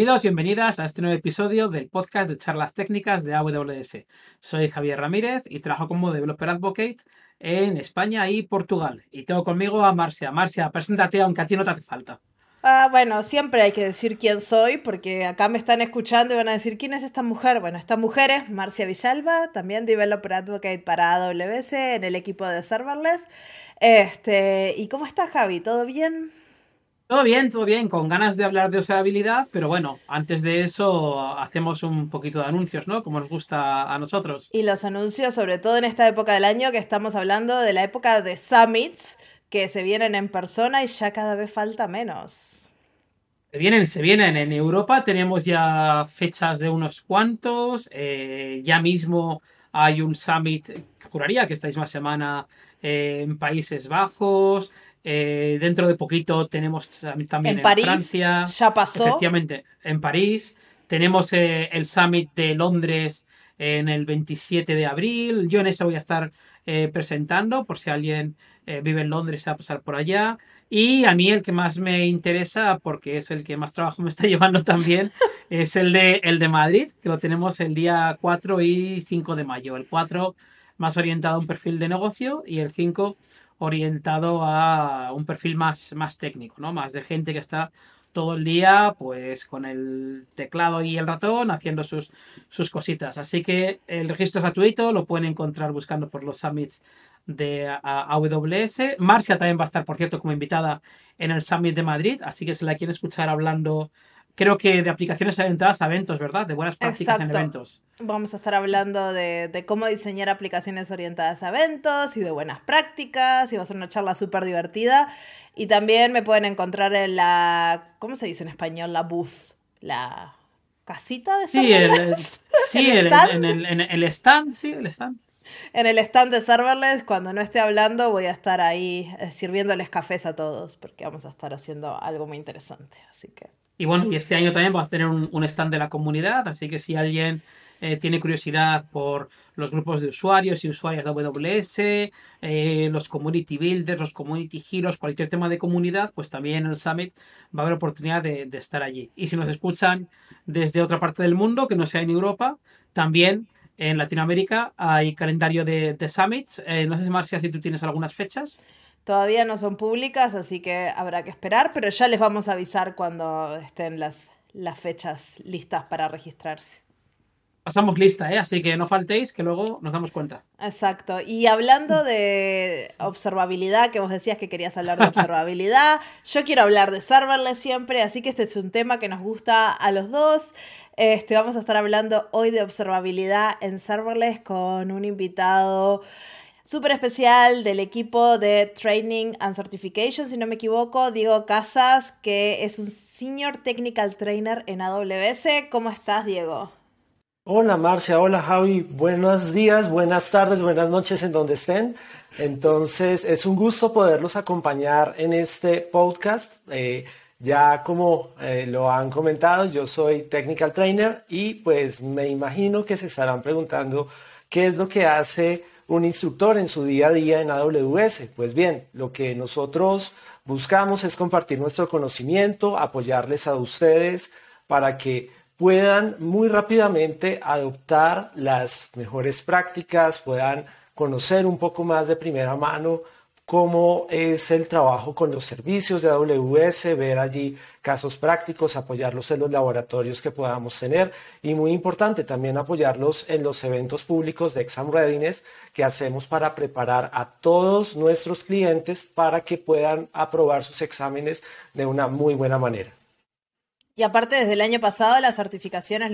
Bienvenidos, bienvenidas a este nuevo episodio del podcast de charlas técnicas de AWS. Soy Javier Ramírez y trabajo como Developer Advocate en España y Portugal. Y tengo conmigo a Marcia. Marcia, preséntate aunque a ti no te hace falta. Ah, bueno, siempre hay que decir quién soy, porque acá me están escuchando y van a decir quién es esta mujer. Bueno, esta mujer es Marcia Villalba, también Developer Advocate para AWS en el equipo de Serverless. Este, ¿y cómo está Javi? ¿Todo bien? Todo bien, todo bien, con ganas de hablar de usabilidad, pero bueno, antes de eso hacemos un poquito de anuncios, ¿no? Como nos gusta a nosotros. Y los anuncios, sobre todo en esta época del año que estamos hablando de la época de summits, que se vienen en persona y ya cada vez falta menos. Se vienen, se vienen. En Europa tenemos ya fechas de unos cuantos. Eh, ya mismo hay un summit, juraría que esta misma semana eh, en Países Bajos. Eh, dentro de poquito tenemos también en, Francia. Ya pasó. Efectivamente, en París. Tenemos eh, el Summit de Londres en el 27 de abril. Yo en ese voy a estar eh, presentando por si alguien vive en Londres va a pasar por allá. Y a mí el que más me interesa, porque es el que más trabajo me está llevando también, es el de, el de Madrid, que lo tenemos el día 4 y 5 de mayo. El 4 más orientado a un perfil de negocio y el 5 orientado a un perfil más, más técnico, ¿no? Más de gente que está todo el día pues con el teclado y el ratón haciendo sus, sus cositas. Así que el registro es gratuito, lo pueden encontrar buscando por los summits de AWS. Marcia también va a estar, por cierto, como invitada en el Summit de Madrid, así que si la quieren escuchar hablando creo que de aplicaciones orientadas a eventos, ¿verdad? De buenas prácticas en eventos. Vamos a estar hablando de, cómo diseñar aplicaciones orientadas a eventos y de buenas prácticas y va a ser una charla súper divertida. Y también me pueden encontrar en la, ¿cómo se dice en español? La booth, la casita de Sí, el, sí ¿El en, el, en el stand, sí, el stand en el stand de Serverless, cuando no esté hablando, voy a estar ahí eh, sirviéndoles cafés a todos, porque vamos a estar haciendo algo muy interesante. Así que y bueno, y este año también vamos a tener un, stand de la comunidad, así que si alguien eh, tiene curiosidad por los grupos de usuarios y usuarias de AWS, eh, los community builders, los community heroes, cualquier tema de comunidad, pues también en el summit va a haber oportunidad de, estar allí. Y si nos escuchan desde otra parte del mundo, que no sea en Europa, también en Latinoamérica hay calendario de, summits. Eh, no sé, Marcia, si tú tienes algunas fechas. Todavía no son públicas, así que habrá que esperar, pero ya les vamos a avisar cuando estén las, las fechas listas para registrarse. Pasamos lista, ¿eh? así que no faltéis, que luego nos damos cuenta. Exacto. Y hablando de observabilidad, que vos decías que querías hablar de observabilidad, yo quiero hablar de serverless siempre, así que este es un tema que nos gusta a los dos. Este, vamos a estar hablando hoy de observabilidad en serverless con un invitado súper especial del equipo de Training and Certification, si no me equivoco, Diego Casas, que es un Senior Technical Trainer en AWS. ¿Cómo estás, Diego? Hola Marcia, hola Javi, buenos días, buenas tardes, buenas noches en donde estén. Entonces, es un gusto poderlos acompañar en este podcast. Eh, ya como eh, lo han comentado, yo soy Technical Trainer y pues me imagino que se estarán preguntando qué es lo que hace un instructor en su día a día en AWS. Pues bien, lo que nosotros buscamos es compartir nuestro conocimiento, apoyarles a ustedes para que puedan muy rápidamente adoptar las mejores prácticas, puedan conocer un poco más de primera mano cómo es el trabajo con los servicios de AWS, ver allí casos prácticos, apoyarlos en los laboratorios que podamos tener y muy importante también apoyarlos en los eventos públicos de Exam Readiness que hacemos para preparar a todos nuestros clientes para que puedan aprobar sus exámenes de una muy buena manera. Y aparte, desde el año pasado, las certificaciones,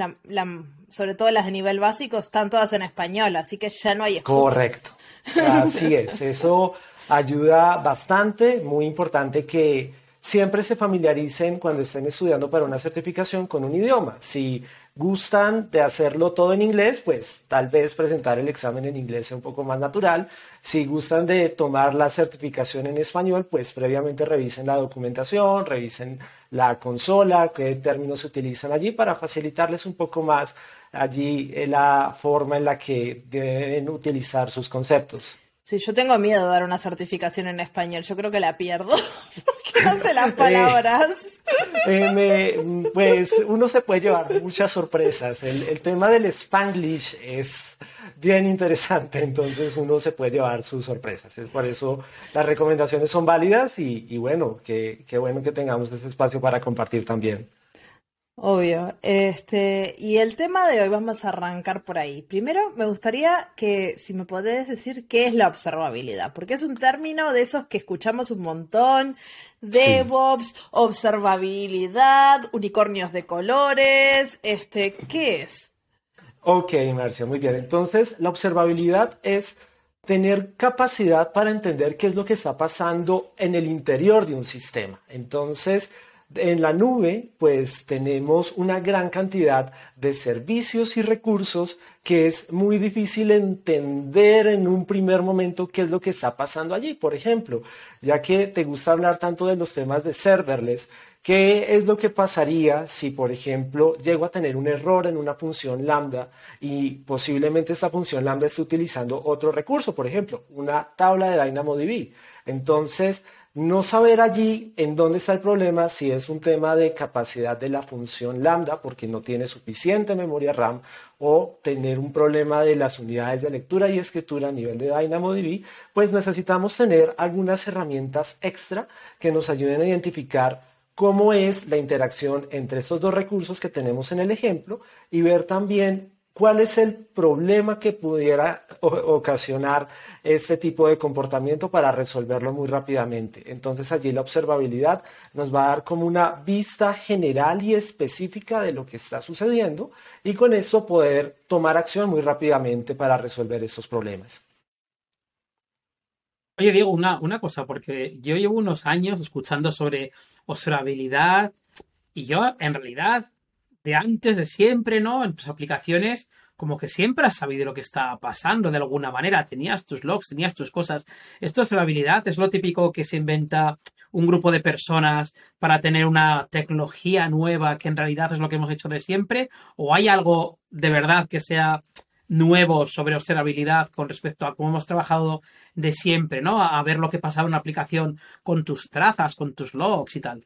sobre todo las de nivel básico, están todas en español, así que ya no hay excusas. Correcto. Así es. Eso ayuda bastante, muy importante que siempre se familiaricen cuando estén estudiando para una certificación con un idioma. Si gustan de hacerlo todo en inglés, pues tal vez presentar el examen en inglés sea un poco más natural. Si gustan de tomar la certificación en español, pues previamente revisen la documentación, revisen la consola, qué términos se utilizan allí para facilitarles un poco más allí eh, la forma en la que deben utilizar sus conceptos. Sí, yo tengo miedo de dar una certificación en español. Yo creo que la pierdo porque no sé las palabras. Eh, pues uno se puede llevar muchas sorpresas. El, tema del Spanglish es bien interesante, entonces uno se puede llevar sus sorpresas. Es por eso las recomendaciones son válidas y, bueno, qué bueno que tengamos este espacio para compartir también. Obvio. Este, y el tema de hoy vamos a arrancar por ahí. Primero, me gustaría que si me podés decir qué es la observabilidad, porque es un término de esos que escuchamos un montón, DevOps, observabilidad, unicornios de colores, este, ¿qué es? Ok, Marcia, muy bien. Entonces, la observabilidad es tener capacidad para entender qué es lo que está pasando en el interior de un sistema. Entonces, en la nube, pues tenemos una gran cantidad de servicios y recursos que es muy difícil entender en un primer momento qué es lo que está pasando allí. Por ejemplo, ya que te gusta hablar tanto de los temas de serverless, ¿qué es lo que pasaría si, por ejemplo, llego a tener un error en una función lambda y posiblemente esta función lambda esté utilizando otro recurso, por ejemplo, una tabla de DynamoDB? Entonces, no saber allí en dónde está el problema, si es un tema de capacidad de la función lambda, porque no tiene suficiente memoria RAM, o tener un problema de las unidades de lectura y escritura a nivel de DynamoDB, pues necesitamos tener algunas herramientas extra que nos ayuden a identificar cómo es la interacción entre estos dos recursos que tenemos en el ejemplo y ver también cuál es el problema que pudiera ocasionar este tipo de comportamiento para resolverlo muy rápidamente. Entonces allí la observabilidad nos va a dar como una vista general y específica de lo que está sucediendo y con eso poder tomar acción muy rápidamente para resolver estos problemas. Oye, Diego, una, una cosa, porque yo llevo unos años escuchando sobre observabilidad y yo en realidad de antes, de siempre, ¿no? En tus aplicaciones, como que siempre has sabido lo que está pasando de alguna manera. Tenías tus logs, tenías tus cosas. Esto es la habilidad, es lo típico que se inventa un grupo de personas para tener una tecnología nueva que en realidad es lo que hemos hecho de siempre. ¿O hay algo de verdad que sea nuevo sobre observabilidad con respecto a cómo hemos trabajado de siempre, ¿no? A, ver lo que pasaba en una aplicación con tus trazas, con tus logs y tal.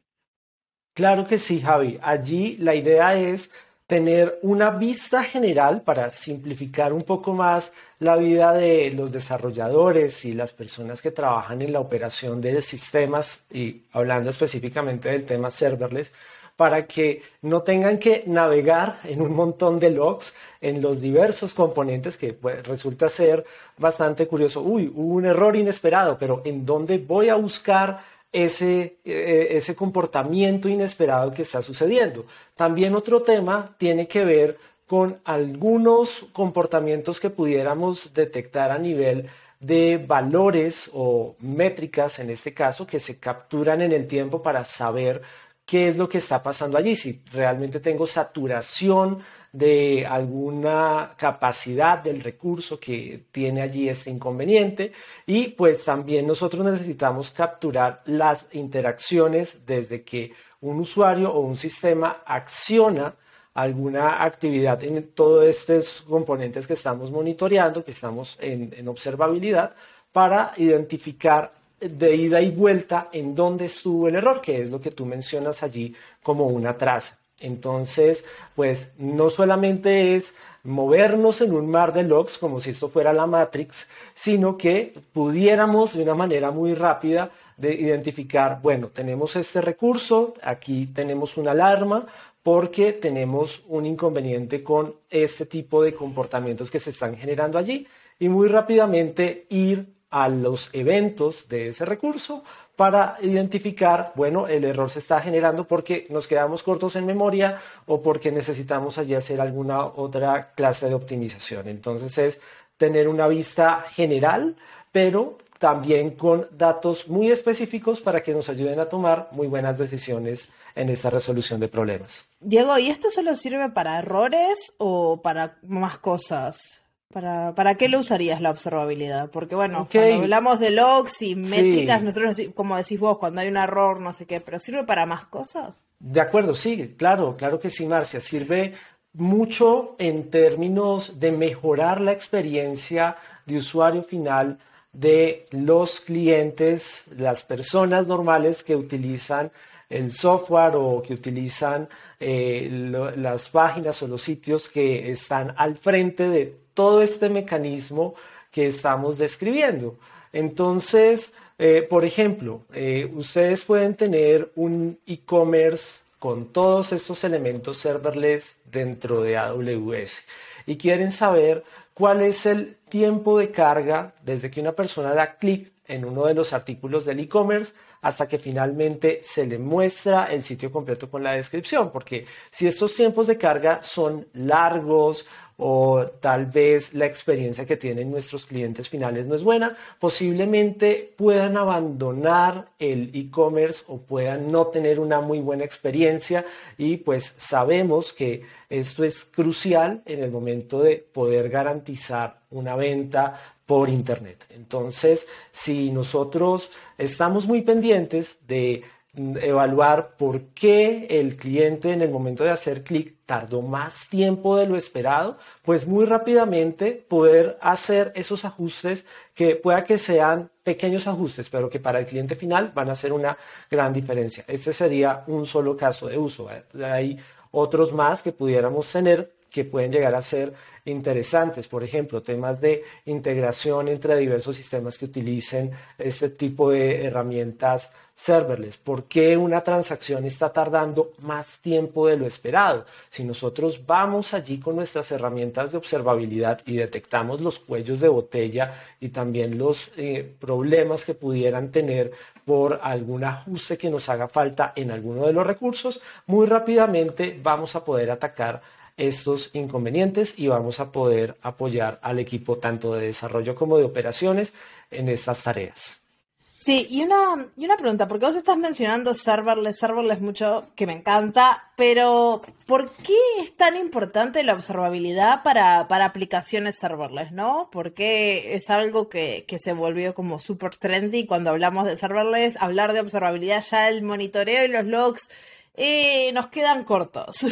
Claro que sí, Javi. Allí la idea es tener una vista general para simplificar un poco más la vida de los desarrolladores y las personas que trabajan en la operación de sistemas y hablando específicamente del tema serverless para que no tengan que navegar en un montón de logs en los diversos componentes que pues, resulta ser bastante curioso. Uy, hubo un error inesperado, pero ¿en dónde voy a buscar ese, eh, ese comportamiento inesperado que está sucediendo. También otro tema tiene que ver con algunos comportamientos que pudiéramos detectar a nivel de valores o métricas, en este caso, que se capturan en el tiempo para saber qué es lo que está pasando allí, si realmente tengo saturación de alguna capacidad del recurso que tiene allí este inconveniente y pues también nosotros necesitamos capturar las interacciones desde que un usuario o un sistema acciona alguna actividad en todos estos componentes que estamos monitoreando, que estamos en, en observabilidad, para identificar de ida y vuelta en dónde estuvo el error, que es lo que tú mencionas allí como una traza. Entonces, pues no solamente es movernos en un mar de logs como si esto fuera la Matrix, sino que pudiéramos de una manera muy rápida de identificar, bueno, tenemos este recurso, aquí tenemos una alarma porque tenemos un inconveniente con este tipo de comportamientos que se están generando allí y muy rápidamente ir a los eventos de ese recurso para identificar, bueno, el error se está generando porque nos quedamos cortos en memoria o porque necesitamos allí hacer alguna otra clase de optimización. Entonces es tener una vista general, pero también con datos muy específicos para que nos ayuden a tomar muy buenas decisiones en esta resolución de problemas. Diego, ¿y esto solo sirve para errores o para más cosas? ¿Para, ¿Para qué lo usarías la observabilidad? Porque bueno, cuando hablamos de logs y métricas, nosotros, como decís vos, cuando hay un error, no sé qué, pero ¿sirve para más cosas? De acuerdo, sí, claro, claro que sí, Marcia. Sirve mucho en términos de mejorar la experiencia de usuario final de los clientes, las personas normales que utilizan el software o que utilizan eh, las páginas o los sitios que están al frente de todo este mecanismo que estamos describiendo. Entonces, eh, por ejemplo, eh, ustedes pueden tener un e-commerce con todos estos elementos serverless dentro de AWS y quieren saber cuál es el tiempo de carga desde que una persona da clic en uno de los artículos del e-commerce hasta que finalmente se le muestra el sitio completo con la descripción, porque si estos tiempos de carga son largos o tal vez la experiencia que tienen nuestros clientes finales no es buena, posiblemente puedan abandonar el e-commerce o puedan no tener una muy buena experiencia. Y pues sabemos que esto es crucial en el momento de poder garantizar una venta por Internet. Entonces, si nosotros estamos muy pendientes de evaluar por qué el cliente en el momento de hacer clic tardó más tiempo de lo esperado, pues muy rápidamente poder hacer esos ajustes que pueda que sean pequeños ajustes, pero que para el cliente final van a hacer una gran diferencia. Este sería un solo caso de uso. Hay otros más que pudiéramos tener que pueden llegar a ser interesantes. Por ejemplo, temas de integración entre diversos sistemas que utilicen este tipo de herramientas serverless. ¿Por qué una transacción está tardando más tiempo de lo esperado? Si nosotros vamos allí con nuestras herramientas de observabilidad y detectamos los cuellos de botella y también los eh, problemas que pudieran tener por algún ajuste que nos haga falta en alguno de los recursos, muy rápidamente vamos a poder atacar estos inconvenientes y vamos a poder apoyar al equipo tanto de desarrollo como de operaciones en estas tareas. Sí, y una, y una pregunta, porque vos estás mencionando serverless, serverless mucho, que me encanta, pero ¿por qué es tan importante la observabilidad para, para aplicaciones serverless, no? Porque es algo que, que se volvió como súper trendy cuando hablamos de serverless, hablar de observabilidad, ya el monitoreo y los logs nos quedan cortos.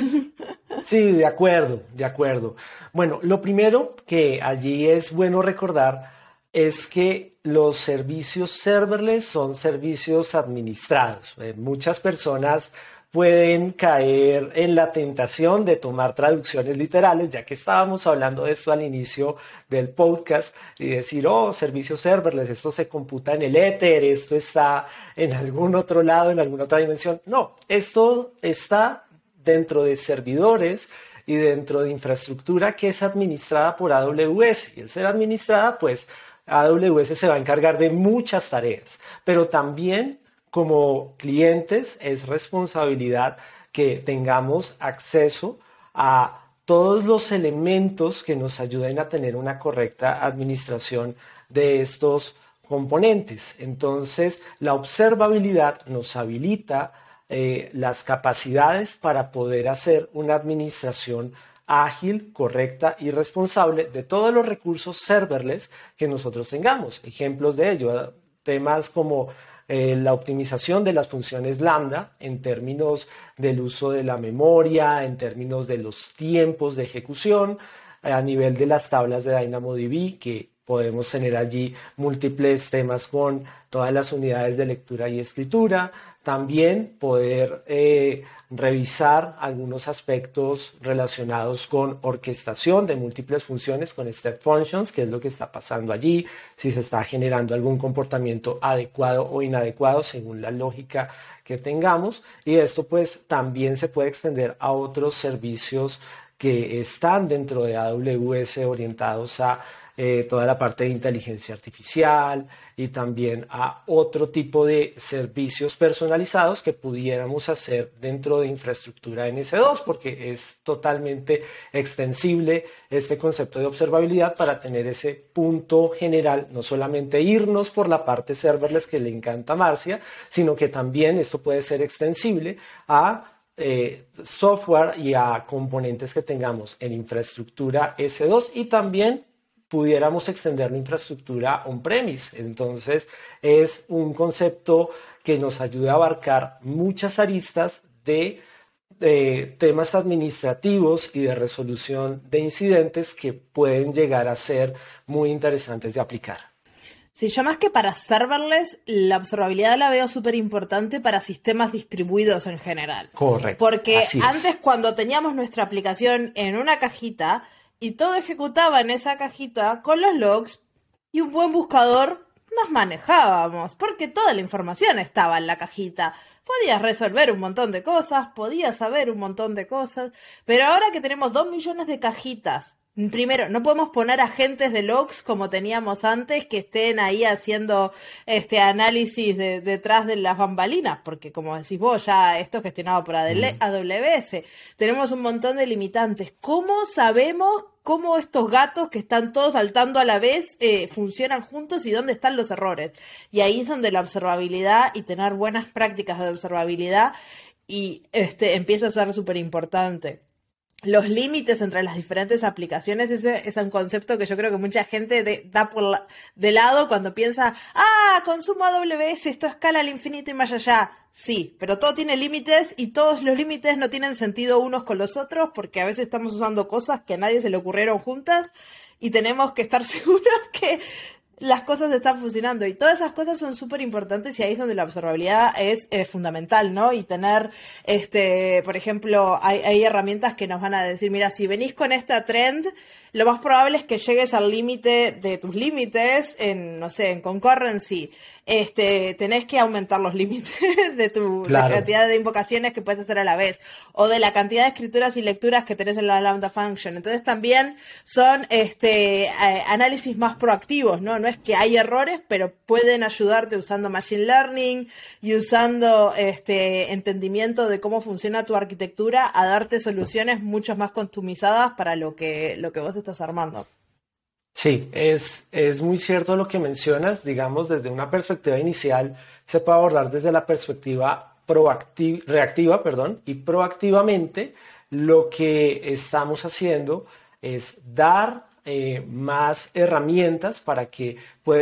Sí, de acuerdo, de acuerdo. Bueno, lo primero que allí es bueno recordar es que los servicios serverless son servicios administrados. Eh, muchas personas pueden caer en la tentación de tomar traducciones literales, ya que estábamos hablando de esto al inicio del podcast, y decir, oh, servicios serverless, esto se computa en el éter, esto está en algún otro lado, en alguna otra dimensión. No, esto está dentro de servidores y dentro de infraestructura que es administrada por AWS. Y el ser administrada, pues AWS se va a encargar de muchas tareas, pero también como clientes es responsabilidad que tengamos acceso a todos los elementos que nos ayuden a tener una correcta administración de estos componentes. Entonces, la observabilidad nos habilita eh, las capacidades para poder hacer una administración ágil, correcta y responsable de todos los recursos serverless que nosotros tengamos. Ejemplos de ello, temas como eh, la optimización de las funciones lambda en términos del uso de la memoria, en términos de los tiempos de ejecución, a nivel de las tablas de DynamoDB, que podemos tener allí múltiples temas con todas las unidades de lectura y escritura. También poder eh, revisar algunos aspectos relacionados con orquestación de múltiples funciones, con step functions, qué es lo que está pasando allí, si se está generando algún comportamiento adecuado o inadecuado según la lógica que tengamos. Y esto pues también se puede extender a otros servicios que están dentro de AWS orientados a eh, toda la parte de inteligencia artificial y también a otro tipo de servicios personalizados que pudiéramos hacer dentro de infraestructura NS2, porque es totalmente extensible este concepto de observabilidad para tener ese punto general, no solamente irnos por la parte serverless que le encanta a Marcia, sino que también esto puede ser extensible a eh, software y a componentes que tengamos en infraestructura S2 y también pudiéramos extender la infraestructura on-premise. Entonces, es un concepto que nos ayuda a abarcar muchas aristas de, temas administrativos y de resolución de incidentes que pueden llegar a ser muy interesantes de aplicar. Sí, yo más que para serverless, la observabilidad la veo súper importante para sistemas distribuidos en general. Correcto. Porque antes cuando teníamos nuestra aplicación en una cajita y todo ejecutaba en esa cajita con los logs y un buen buscador, nos manejábamos, porque toda la información estaba en la cajita. Podías resolver un montón de cosas, podías saber un montón de cosas, pero ahora que tenemos dos millones de cajitas Primero, no podemos poner agentes de logs como teníamos antes que estén ahí haciendo este análisis detrás de las bambalinas, porque como decís vos, ya esto es gestionado por AWS. Tenemos un montón de limitantes. ¿Cómo sabemos cómo estos gatos que están todos saltando a la vez eh, funcionan juntos y dónde están los errores? Y ahí es donde la observabilidad y tener buenas prácticas de observabilidad y este empieza a ser súper importante los límites entre las diferentes aplicaciones, ese es un concepto que yo creo que mucha gente da por de lado cuando piensa, ah, consumo AWS, esto escala al infinito y más allá. Sí, pero todo tiene límites y todos los límites no tienen sentido unos con los otros porque a veces estamos usando cosas que a nadie se le ocurrieron juntas y tenemos que estar seguros que las cosas están funcionando y todas esas cosas son súper importantes y ahí es donde la observabilidad es, fundamental, ¿no? Y tener, este, por ejemplo, hay, hay, herramientas que nos van a decir, mira, si venís con esta trend, lo más probable es que llegues al límite de tus límites en, no sé, en concurrency este, tenés que aumentar los límites de tu cantidad de invocaciones que puedes hacer a la vez o de la cantidad de escrituras y lecturas que tenés en la lambda function. Entonces también son este eh, análisis más proactivos, ¿no? No es que hay errores, pero pueden ayudarte usando machine learning y usando este entendimiento de cómo funciona tu arquitectura a darte soluciones mucho más customizadas para lo que lo que vos estás armando. Sí, es, es muy cierto lo que mencionas. Digamos, desde una perspectiva inicial se puede abordar desde la perspectiva reactiva perdón, y proactivamente lo que estamos haciendo es dar eh, más herramientas para que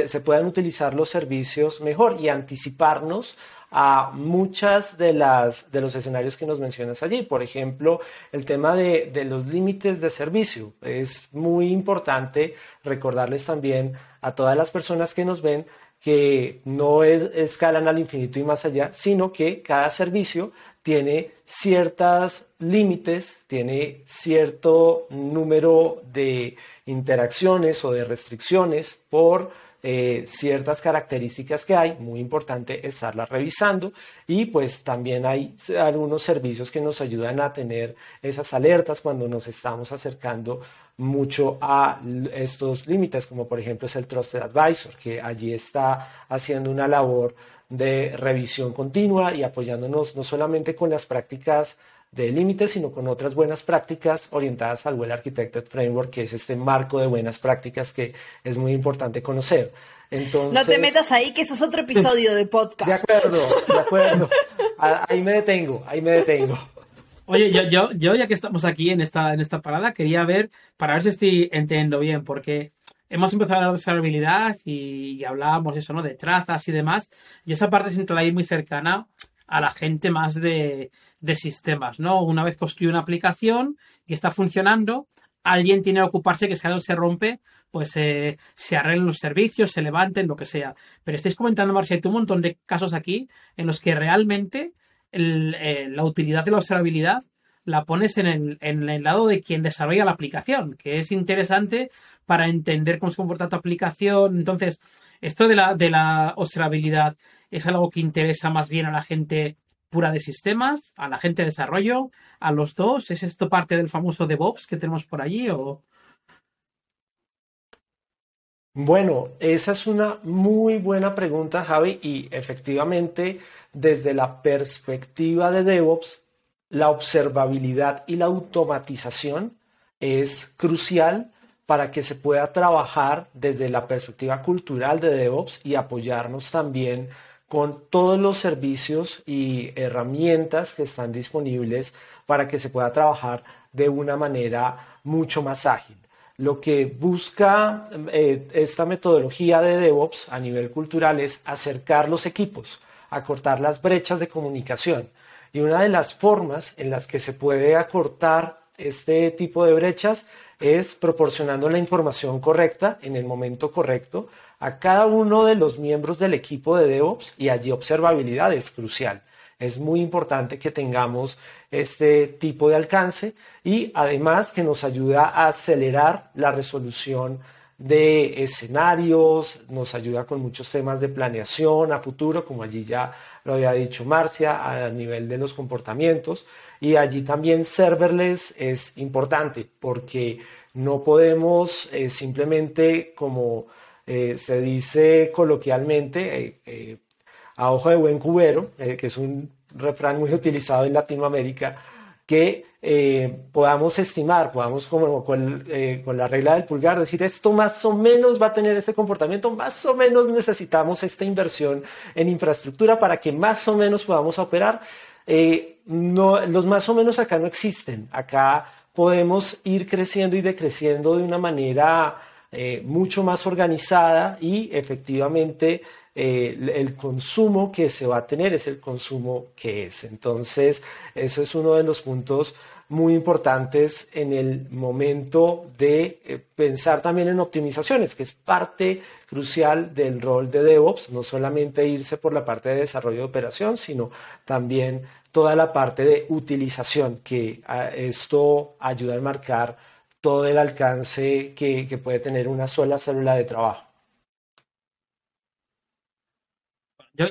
se puedan utilizar los servicios mejor y anticiparnos a muchas de las de los escenarios que nos mencionas allí. Por ejemplo, el tema de, de los límites de servicio. Es muy importante recordarles también a todas las personas que nos ven que no es, escalan al infinito y más allá, sino que cada servicio tiene ciertos límites, tiene cierto número de interacciones o de restricciones por eh, ciertas características que hay, muy importante estarlas revisando. Y pues también hay algunos servicios que nos ayudan a tener esas alertas cuando nos estamos acercando mucho a estos límites, como por ejemplo es el Trusted Advisor, que allí está haciendo una labor de revisión continua y apoyándonos no solamente con las prácticas de límites, sino con otras buenas prácticas orientadas al Well Architected Framework, que es este marco de buenas prácticas que es muy importante conocer. Entonces, no te metas ahí, que eso es otro episodio de podcast. De acuerdo, de acuerdo. Ahí me detengo, ahí me detengo. Oye, yo, yo, yo ya que estamos aquí en esta, en esta parada, quería ver, para ver si estoy entendiendo bien, porque hemos empezado a hablar de desarrollabilidad y, y hablábamos eso, ¿no? De trazas y demás, y esa parte siempre la hay muy cercana a la gente más de, de sistemas, ¿no? Una vez construye una aplicación y está funcionando, alguien tiene que ocuparse que si algo se rompe, pues eh, se arreglen los servicios, se levanten, lo que sea. Pero estáis comentando, Marcia, hay un montón de casos aquí en los que realmente eh, la utilidad de la observabilidad la pones en el, en el lado de quien desarrolla la aplicación, que es interesante para entender cómo se comporta tu aplicación. Entonces, esto de la, de la observabilidad es algo que interesa más bien a la gente pura de sistemas, a la gente de desarrollo, a los dos? ¿Es esto parte del famoso DevOps que tenemos por allí o...? Bueno, esa es una muy buena pregunta, Javi, y efectivamente, desde la perspectiva de DevOps, la observabilidad y la automatización es crucial para que se pueda trabajar desde la perspectiva cultural de DevOps y apoyarnos también con todos los servicios y herramientas que están disponibles para que se pueda trabajar de una manera mucho más ágil. Lo que busca eh, esta metodología de DevOps a nivel cultural es acercar los equipos, acortar las brechas de comunicación. Y una de las formas en las que se puede acortar este tipo de brechas es proporcionando la información correcta en el momento correcto a cada uno de los miembros del equipo de DevOps y allí observabilidad es crucial. Es muy importante que tengamos este tipo de alcance y además que nos ayuda a acelerar la resolución de escenarios, nos ayuda con muchos temas de planeación a futuro, como allí ya lo había dicho Marcia, a nivel de los comportamientos. Y allí también serverless es importante porque no podemos eh, simplemente, como eh, se dice coloquialmente, eh, a ojo de buen cubero, que es un refrán muy utilizado en Latinoamérica, que eh, podamos estimar, podamos como eh, con, la regla del pulgar decir esto más o menos va a tener este comportamiento, más o menos necesitamos esta inversión en infraestructura para que más o menos podamos operar. Eh, los más o menos acá no existen, acá podemos ir creciendo y decreciendo de una manera mucho más organizada y efectivamente el consumo que se va a tener es el consumo que es. Entonces, eso es uno de los puntos muy importantes en el momento de eh, pensar también en optimizaciones, que es parte crucial del rol de DevOps, no solamente irse por la parte de desarrollo de operación, sino también toda la parte de utilización, que ah, esto ayuda a marcar todo el alcance que puede tener una sola célula de trabajo.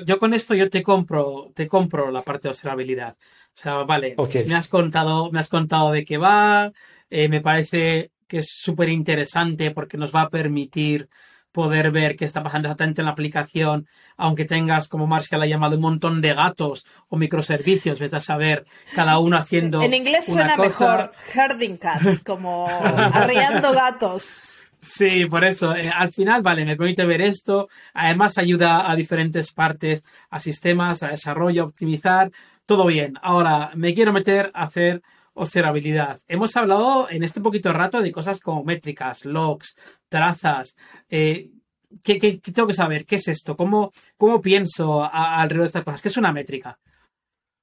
Yo, con esto yo te compro, te compro la parte de observabilidad. O sea, vale, me has contado, me has contado de qué va, eh, me parece que es súper interesante porque nos va a permitir poder ver qué está pasando exactamente en la aplicación, aunque tengas, como Marcia la ha llamado, un montón de gatos o microservicios, vete a saber, cada uno haciendo. En inglés suena mejor herding cats, como arriando gatos. Sí, por eso. Eh, al final, vale, me permite ver esto. Además, ayuda a diferentes partes, a sistemas, a desarrollo, a optimizar. Todo bien. Ahora, me quiero meter a hacer observabilidad. Hemos hablado en este poquito rato de cosas como métricas, logs, trazas. Eh, ¿qué, tengo que saber? ¿Qué es esto? ¿Cómo, cómo pienso alrededor de estas cosas? ¿Qué es una métrica?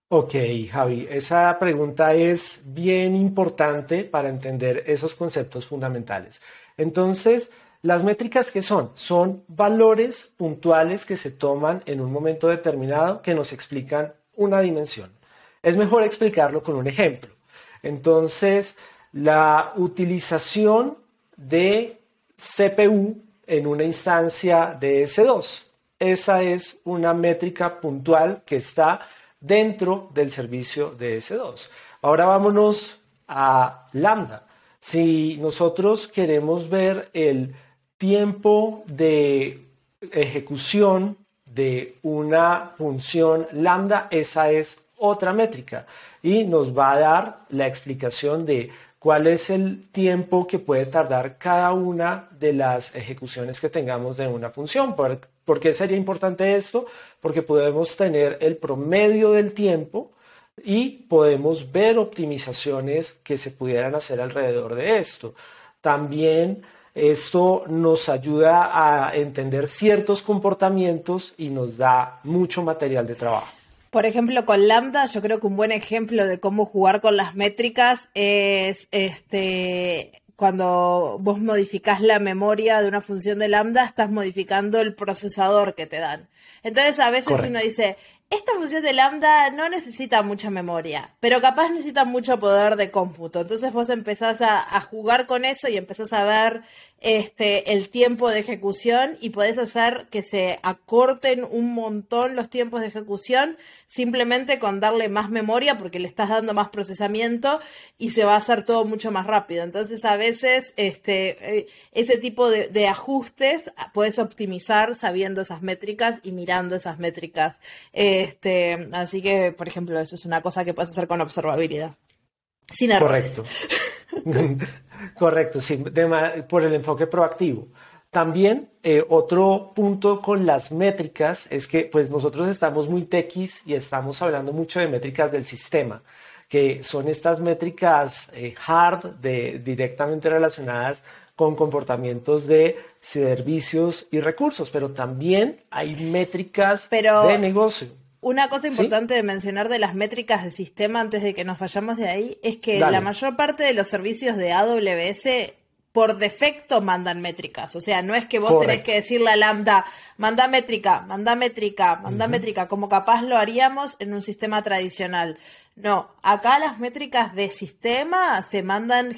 Ok, Javi, esa pregunta es bien importante para entender esos conceptos fundamentales. Entonces, las métricas que son, son valores puntuales que se toman en un momento determinado que nos explican una dimensión. Es mejor explicarlo con un ejemplo. Entonces, la utilización de CPU en una instancia de S2. Esa es una métrica puntual que está dentro del servicio de S2. Ahora vámonos a Lambda. Si nosotros queremos ver el tiempo de ejecución de una función lambda, esa es otra métrica y nos va a dar la explicación de cuál es el tiempo que puede tardar cada una de las ejecuciones que tengamos de una función. ¿Por, qué sería importante esto? Porque podemos tener el promedio del tiempo y podemos ver optimizaciones que se pudieran hacer alrededor de esto. También esto nos ayuda a entender ciertos comportamientos y nos da mucho material de trabajo. Por ejemplo, con Lambda, yo creo que un buen ejemplo de cómo jugar con las métricas es este cuando vos modificás la memoria de una función de lambda, estás modificando el procesador que te dan. Entonces, a veces uno dice, esta función de lambda no necesita mucha memoria, pero capaz necesita mucho poder de cómputo. Entonces vos empezás a, jugar con eso y empezás a ver este, el tiempo de ejecución y podés hacer que se acorten un montón los tiempos de ejecución simplemente con darle más memoria porque le estás dando más procesamiento y se va a hacer todo mucho más rápido. Entonces a veces este, eh, ese tipo de, de ajustes puedes optimizar sabiendo esas métricas y mirando esas métricas. Este, así que, por ejemplo, eso es una cosa que puedes hacer con observabilidad. Sin errores. Correcto. Correcto, sí, por el enfoque proactivo. También eh, otro punto con las métricas es que pues nosotros estamos muy tequis y estamos hablando mucho de métricas del sistema, que son estas métricas eh, hard de, directamente relacionadas con comportamientos de servicios y recursos, pero también hay métricas de negocio. Una cosa importante de mencionar de las métricas de sistema antes de que nos vayamos de ahí es que la mayor parte de los servicios de AWS por defecto mandan métricas. O sea, no es que vos tenés que decirle a Lambda, manda métrica, manda métrica, manda métrica, como capaz lo haríamos en un sistema tradicional. No, acá las métricas de sistema se mandan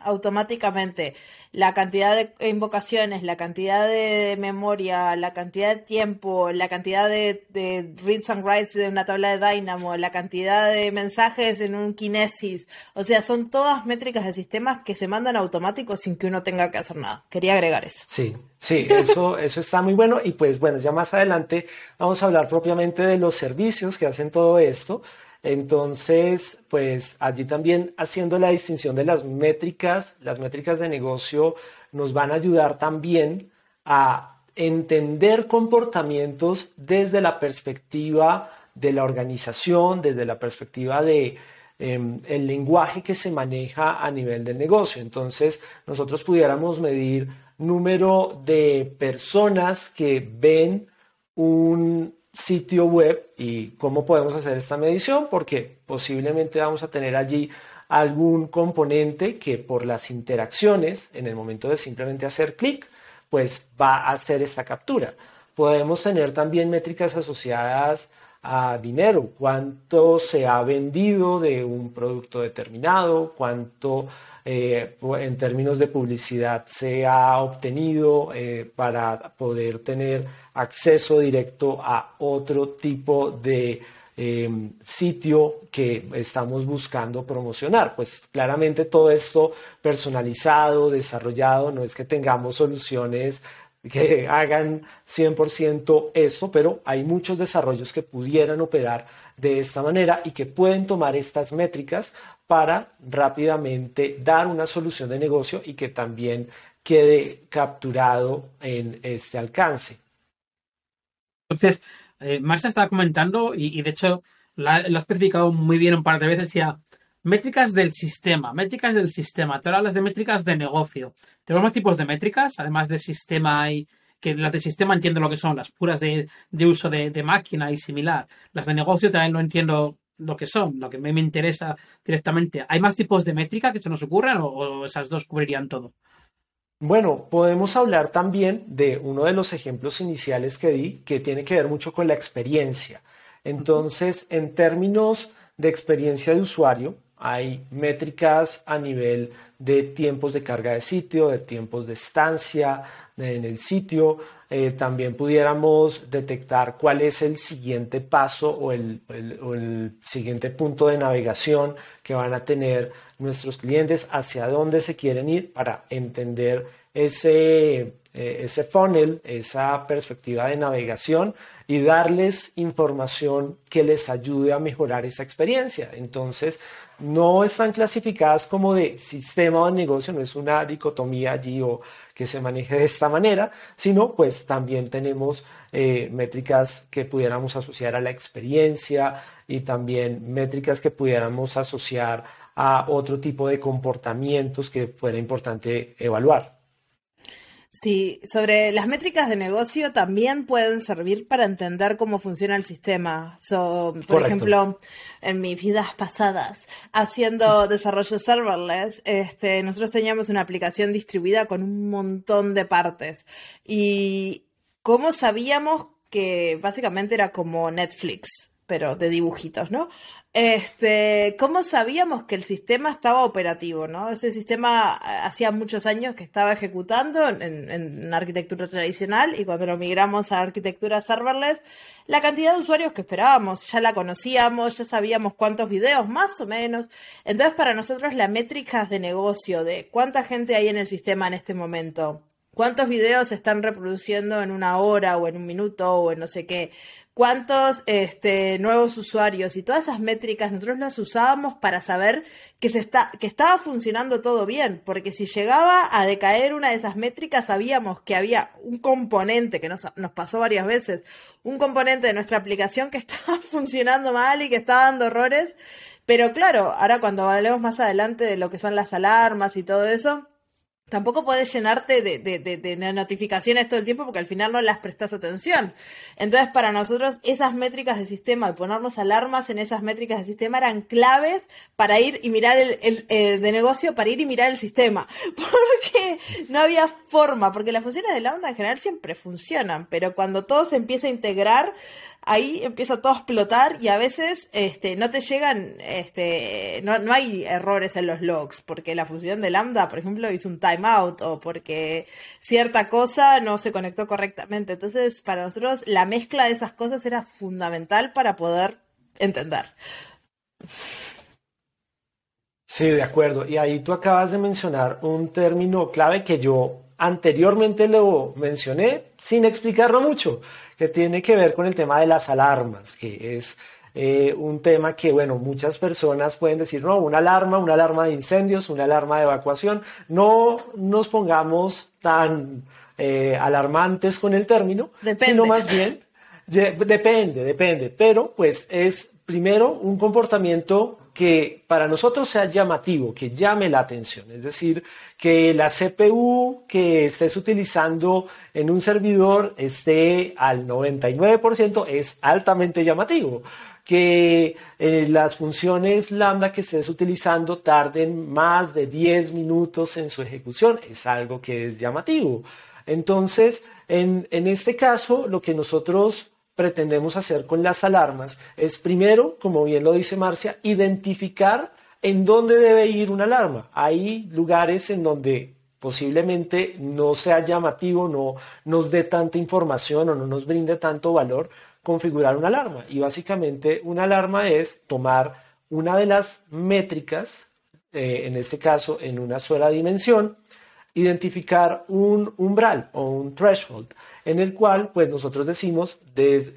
automáticamente la cantidad de invocaciones, la cantidad de memoria, la cantidad de tiempo, la cantidad de, de, reads and writes de una tabla de Dynamo, la cantidad de mensajes en un Kinesis. O sea, son todas métricas de sistemas que se mandan automáticos sin que uno tenga que hacer nada. Quería agregar eso. Sí, sí, eso, eso está muy bueno. Y pues bueno, ya más adelante vamos a hablar propiamente de los servicios que hacen todo esto. Entonces, pues allí también haciendo la distinción de las métricas, las métricas de negocio nos van a ayudar también a entender comportamientos desde la perspectiva de la organización, desde la perspectiva de em, el lenguaje que se maneja a nivel del negocio. Entonces, nosotros pudiéramos medir número de personas que ven un sitio web y cómo podemos hacer esta medición, porque posiblemente vamos a tener allí algún componente que por las interacciones, en el momento de simplemente hacer clic, pues va a hacer esta captura. Podemos tener también métricas asociadas a dinero, cuánto se ha vendido de un producto determinado, cuánto eh, en términos de publicidad se ha obtenido eh, para poder tener acceso directo a otro tipo de em, sitio que estamos buscando promocionar. Pues claramente todo esto personalizado, desarrollado, no es que tengamos soluciones que hagan 100% esto, pero hay muchos desarrollos que pudieran operar de esta manera y que pueden tomar estas métricas para rápidamente dar una solución de negocio y que también quede capturado en este alcance. Entonces, eh, Marcia estaba comentando y, de hecho lo ha especificado muy bien un par de veces, ya métricas del sistema, métricas del sistema. Tú hablas de métricas de negocio. Tenemos más tipos de métricas, además de sistema y que las de sistema entiendo lo que son, las puras de, uso de, de, máquina y similar. Las de negocio también lo entiendo lo que son, lo que me, me interesa directamente. ¿Hay más tipos de métrica que se nos ocurran o, esas dos cubrirían todo? Bueno, podemos hablar también de uno de los ejemplos iniciales que di, que tiene que ver mucho con la experiencia. Entonces, en términos de experiencia de usuario, hay métricas a nivel de tiempos de carga de sitio, de tiempos de estancia en el sitio, eh, también pudiéramos detectar cuál es el siguiente paso o el, siguiente punto de navegación que van a tener nuestros clientes, hacia dónde se quieren ir para entender ese, eh, ese funnel, esa perspectiva de navegación y darles información que les ayude a mejorar esa experiencia. Entonces, no están clasificadas como de sistema o negocio, no es una dicotomía allí o que se maneje de esta manera, sino pues también tenemos eh, métricas que pudiéramos asociar a la experiencia y también métricas que pudiéramos asociar a otro tipo de comportamientos que fuera importante evaluar. Sí, sobre las métricas de negocio también pueden servir para entender cómo funciona el sistema. por ejemplo, en mis vidas pasadas, haciendo desarrollo serverless, este, nosotros teníamos una aplicación distribuida con un montón de partes. Y cómo sabíamos que básicamente era como Netflix pero de dibujitos, ¿no? Este, ¿cómo sabíamos que el sistema estaba operativo, no? Ese sistema eh, hacía muchos años que estaba ejecutando en, en, arquitectura tradicional y cuando lo migramos a arquitectura serverless, la cantidad de usuarios que esperábamos, ya la conocíamos, ya sabíamos cuántos videos, más o menos. Entonces, para nosotros, la métrica de negocio de cuánta gente hay en el sistema en este momento, cuántos videos se están reproduciendo en una hora o en un minuto o en no sé qué, cuántos este, nuevos usuarios y todas esas métricas nosotros las usábamos para saber que, se está, que estaba funcionando todo bien, porque si llegaba a decaer una de esas métricas sabíamos que había un componente que nos, nos pasó varias veces, un componente de nuestra aplicación que estaba funcionando mal y que estaba dando errores, pero claro, ahora cuando hablemos más adelante de lo que son las alarmas y todo eso, tampoco puedes llenarte de, de, de, notificaciones todo el tiempo porque al final no las prestas atención. Entonces, para nosotros, esas métricas de sistema y ponernos alarmas en esas métricas de sistema eran claves para ir y mirar el, el, de negocio, para ir y mirar el sistema. Porque no había forma, porque las funciones de Lambda en general siempre funcionan, pero cuando todo se empieza a integrar, ahí empieza todo a explotar y a veces este, no te llegan, este, no, no hay errores en los logs, porque la función de lambda, por ejemplo, hizo un timeout o porque cierta cosa no se conectó correctamente. Entonces, para nosotros, la mezcla de esas cosas era fundamental para poder entender. Sí, de acuerdo. Y ahí tú acabas de mencionar un término clave que yo anteriormente lo mencioné sin explicarlo mucho, que tiene que ver con el tema de las alarmas, que es eh, un tema que, bueno, muchas personas pueden decir, no, una alarma, una alarma de incendios, una alarma de evacuación. No nos pongamos tan eh, alarmantes con el término, sino más bien, depende, depende, pero pues es primero un comportamiento que para nosotros sea llamativo, que llame la atención. Es decir, que la CPU que estés utilizando en un servidor esté al 99% es altamente llamativo. Que eh, las funciones lambda que estés utilizando tarden más de 10 minutos en su ejecución es algo que es llamativo. Entonces, en, en este caso, lo que nosotros pretendemos hacer con las alarmas es primero, como bien lo dice Marcia, identificar en dónde debe ir una alarma. Hay lugares en donde posiblemente no sea llamativo, no nos dé tanta información o no nos brinde tanto valor configurar una alarma. Y básicamente una alarma es tomar una de las métricas, eh, en este caso en una sola dimensión, identificar un umbral o un threshold en el cual pues nosotros decimos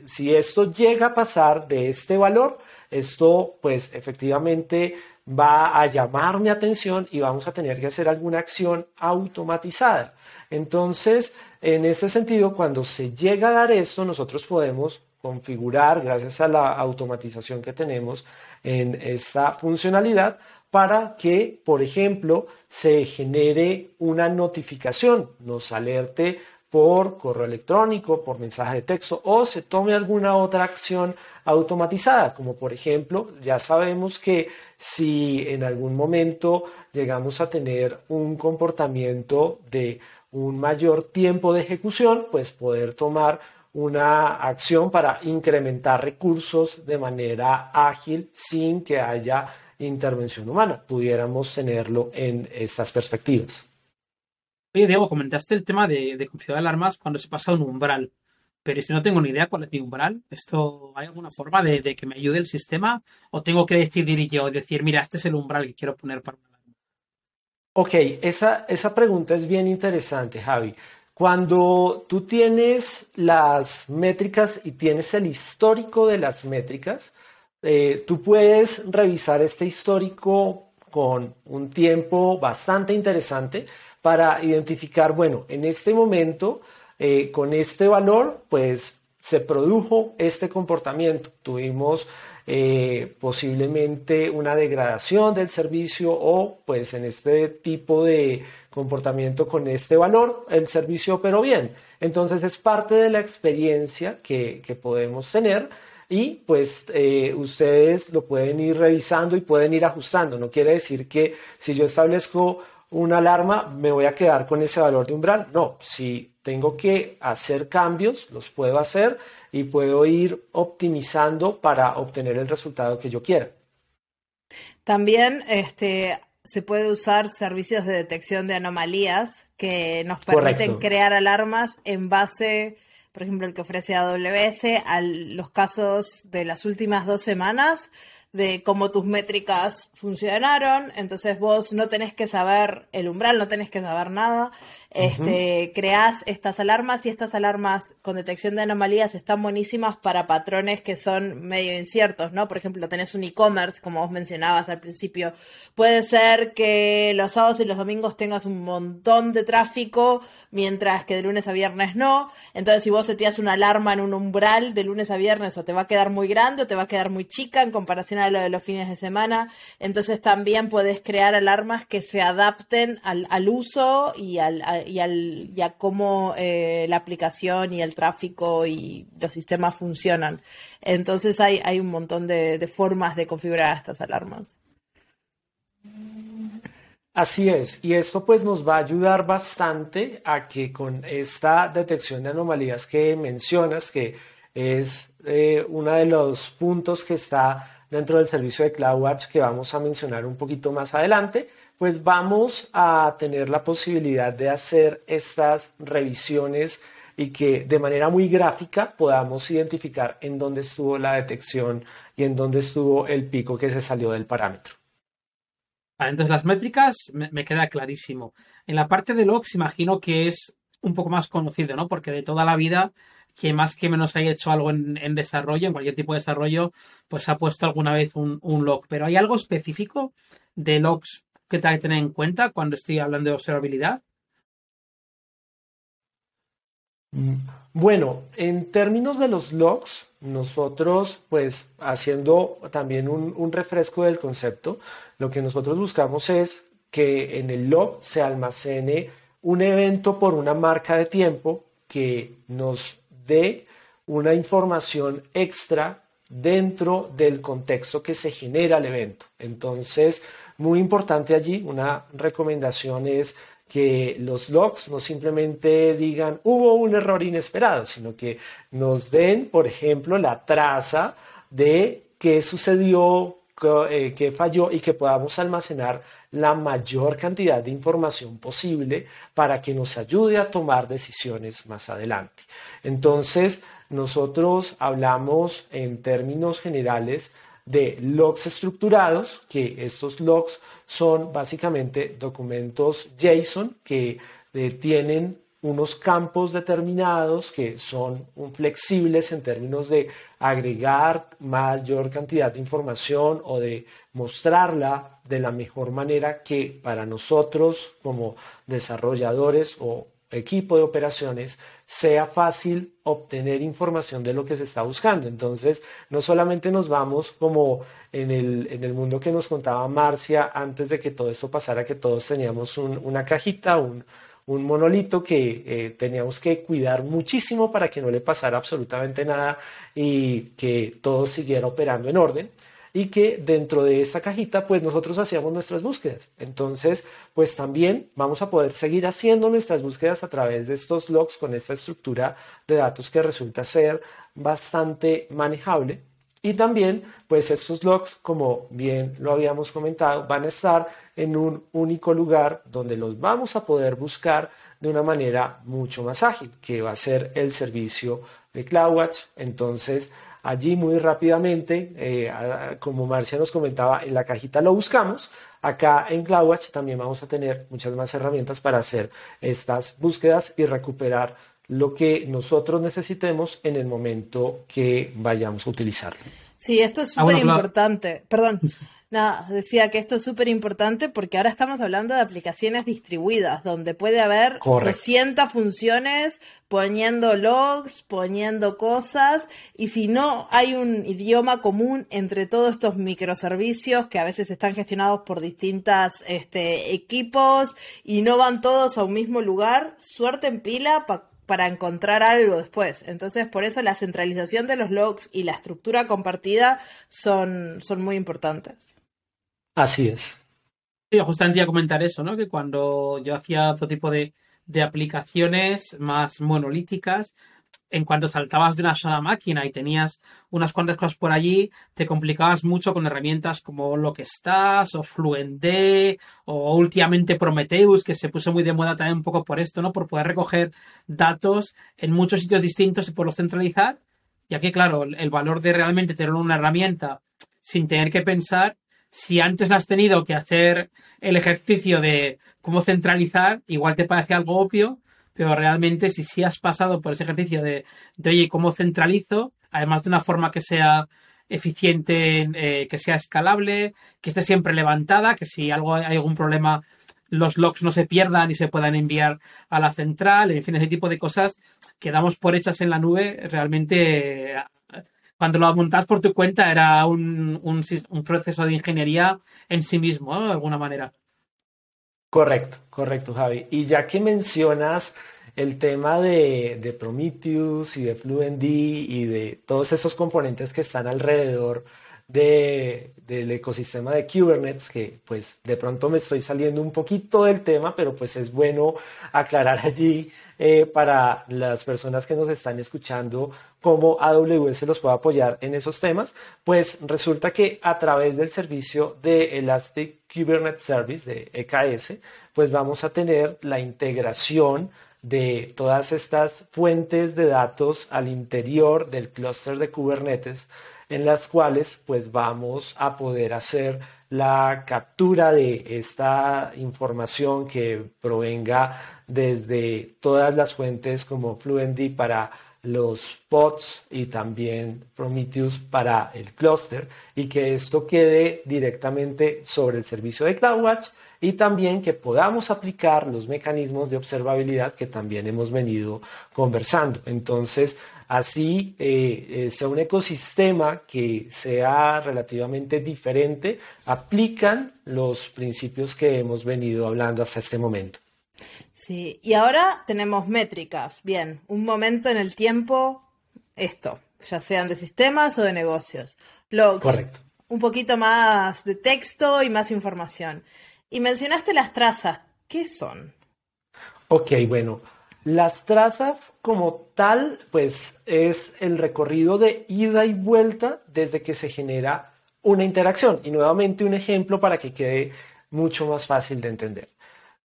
si esto llega a pasar de este valor, esto pues efectivamente va a llamar mi atención y vamos a tener que hacer alguna acción automatizada. Entonces, en este sentido, cuando se llega a dar esto, nosotros podemos configurar, gracias a la automatización que tenemos en esta funcionalidad, para que, por ejemplo, se genere una notificación, nos alerte por correo electrónico, por mensaje de texto o se tome alguna otra acción automatizada, como por ejemplo, ya sabemos que si en algún momento llegamos a tener un comportamiento de un mayor tiempo de ejecución, pues poder tomar una acción para incrementar recursos de manera ágil sin que haya intervención humana. Pudiéramos tenerlo en estas perspectivas. Oye, Diego, comentaste el tema de, de configurar alarmas cuando se pasa un umbral. Pero si no tengo ni idea cuál es mi umbral, ¿esto hay alguna forma de, que me ayude el sistema? ¿O tengo que decidir yo, decir, mira, este es el umbral que quiero poner para una alarma? Ok, esa, esa pregunta es bien interesante, Javi. Cuando tú tienes las métricas y tienes el histórico de las métricas, eh, tú puedes revisar este histórico con un tiempo bastante interesante para identificar, bueno, en este momento, eh, con este valor, pues se produjo este comportamiento. Tuvimos eh, posiblemente una degradación del servicio o pues en este tipo de comportamiento con este valor el servicio operó bien. Entonces es parte de la experiencia que, podemos tener y pues eh, ustedes lo pueden ir revisando y pueden ir ajustando. No quiere decir que si yo establezco una alarma, me voy a quedar con ese valor de umbral. No, si tengo que hacer cambios, los puedo hacer y puedo ir optimizando para obtener el resultado que yo quiera. También este, se puede usar servicios de detección de anomalías que nos permiten crear alarmas en base, por ejemplo, el que ofrece AWS, a los casos de las últimas dos semanas de cómo tus métricas funcionaron, entonces vos no tenés que saber el umbral, no tenés que saber nada, este, creás estas alarmas y estas alarmas con detección de anomalías están buenísimas para patrones que son medio inciertos, ¿no? Por ejemplo, tenés un e-commerce, como vos mencionabas al principio. Puede ser que los sábados y los domingos tengas un montón de tráfico, mientras que de lunes a viernes no. Entonces, si vos setías una alarma en un umbral de lunes a viernes, o te va a quedar muy grande o te va a quedar muy chica en comparación lo de los fines de semana. Entonces también puedes crear alarmas que se adapten al, uso y, al, a, y, al, y cómo eh, la aplicación y el tráfico y los sistemas funcionan. Entonces hay, hay un montón de, de formas de configurar estas alarmas. Así es, y esto pues nos va a ayudar bastante a que con esta detección de anomalías que mencionas, que es eh, uno de los puntos que está dentro del servicio de CloudWatch que vamos a mencionar un poquito más adelante, pues vamos a tener la posibilidad de hacer estas revisiones y que de manera muy gráfica podamos identificar en dónde estuvo la detección y en dónde estuvo el pico que se salió del parámetro. Entonces las métricas me, me, queda clarísimo. En la parte de logs imagino que es un poco más conocido, ¿no? Porque de toda la vida, que más que menos haya hecho algo en, en desarrollo, en cualquier tipo de desarrollo, pues ha puesto alguna vez un, un, log. Pero ¿hay algo específico de logs que tenga que tener en cuenta cuando estoy hablando de observabilidad? Bueno, en términos de los logs, nosotros, pues haciendo también un, un, refresco del concepto, lo que nosotros buscamos es que en el log se almacene un evento por una marca de tiempo que nos dé una información extra dentro del contexto que se genera el evento. Entonces, muy importante allí, una recomendación es que los logs no simplemente digan hubo un error inesperado, sino que nos den, por ejemplo, la traza de qué sucedió, qué, qué falló y que podamos almacenar la mayor cantidad de información posible para que nos ayude a tomar decisiones más adelante. Entonces, nosotros hablamos en términos generales de logs estructurados, que estos logs son básicamente documentos JSON que eh, tienen unos campos determinados que son flexibles en términos de agregar mayor cantidad de información o de mostrarla de la mejor manera que para nosotros como desarrolladores o equipo de operaciones sea fácil obtener información de lo que se está buscando. Entonces, no solamente nos vamos como en el, en el mundo que nos contaba Marcia antes de que todo esto pasara, que todos teníamos un, una cajita, un, un monolito que eh, teníamos que cuidar muchísimo para que no le pasara absolutamente nada y que todo siguiera operando en orden y que dentro de esta cajita pues nosotros hacíamos nuestras búsquedas. Entonces pues también vamos a poder seguir haciendo nuestras búsquedas a través de estos logs con esta estructura de datos que resulta ser bastante manejable. Y también, pues estos logs, como bien lo habíamos comentado, van a estar en un único lugar donde los vamos a poder buscar de una manera mucho más ágil, que va a ser el servicio de CloudWatch. Entonces, Allí muy rápidamente, eh, como Marcia nos comentaba, en la cajita lo buscamos. Acá en CloudWatch también vamos a tener muchas más herramientas para hacer estas búsquedas y recuperar lo que nosotros necesitemos en el momento que vayamos a utilizarlo. Sí, esto es súper ah, bueno, importante. Perdón. Nada, decía que esto es súper importante porque ahora estamos hablando de aplicaciones distribuidas, donde puede haber Correcto. 200 funciones poniendo logs, poniendo cosas, y si no hay un idioma común entre todos estos microservicios que a veces están gestionados por distintos este, equipos y no van todos a un mismo lugar, suerte en pila para para encontrar algo después. Entonces, por eso la centralización de los logs y la estructura compartida son, son muy importantes. Así es. Sí, justamente iba a comentar eso, ¿no? Que cuando yo hacía otro tipo de, de aplicaciones más monolíticas, en cuanto saltabas de una sola máquina y tenías unas cuantas cosas por allí, te complicabas mucho con herramientas como lo que estás o FluentD o últimamente Prometheus, que se puso muy de moda también un poco por esto, ¿no? Por poder recoger datos en muchos sitios distintos y poderlos centralizar. Y aquí, claro, el valor de realmente tener una herramienta sin tener que pensar si antes no has tenido que hacer el ejercicio de cómo centralizar, igual te parece algo obvio, pero realmente si sí has pasado por ese ejercicio de, de oye, ¿cómo centralizo? Además de una forma que sea eficiente, eh, que sea escalable, que esté siempre levantada, que si algo hay algún problema los logs no se pierdan y se puedan enviar a la central, en fin, ese tipo de cosas que damos por hechas en la nube realmente cuando lo montas por tu cuenta era un, un, proceso de ingeniería en sí mismo, de alguna manera. Correcto, correcto, Javi. Y ya que mencionas el tema de, de Prometheus y de FluentD y de todos esos componentes que están alrededor de, del ecosistema de Kubernetes, que pues de pronto me estoy saliendo un poquito del tema, pero pues es bueno aclarar allí eh, para las personas que nos están escuchando cómo AWS los puede apoyar en esos temas, pues resulta que a través del servicio de Elastic Kubernetes Service, de EKS, pues vamos a tener la integración de todas estas fuentes de datos al interior del clúster de Kubernetes en las cuales pues vamos a poder hacer la captura de esta información que provenga desde todas las fuentes como Fluentd para los pods y también Prometheus para el clúster y que esto quede directamente sobre el servicio de CloudWatch y también que podamos aplicar los mecanismos de observabilidad que también hemos venido conversando. Entonces, así eh, eh, sea un ecosistema que sea relativamente diferente, aplican los principios que hemos venido hablando hasta este momento. Sí, y ahora tenemos métricas. Bien, un momento en el tiempo, esto, ya sean de sistemas o de negocios. Logs. Correcto. Un poquito más de texto y más información. Y mencionaste las trazas. ¿Qué son? Ok, bueno. Las trazas como tal, pues es el recorrido de ida y vuelta desde que se genera una interacción. Y nuevamente un ejemplo para que quede mucho más fácil de entender.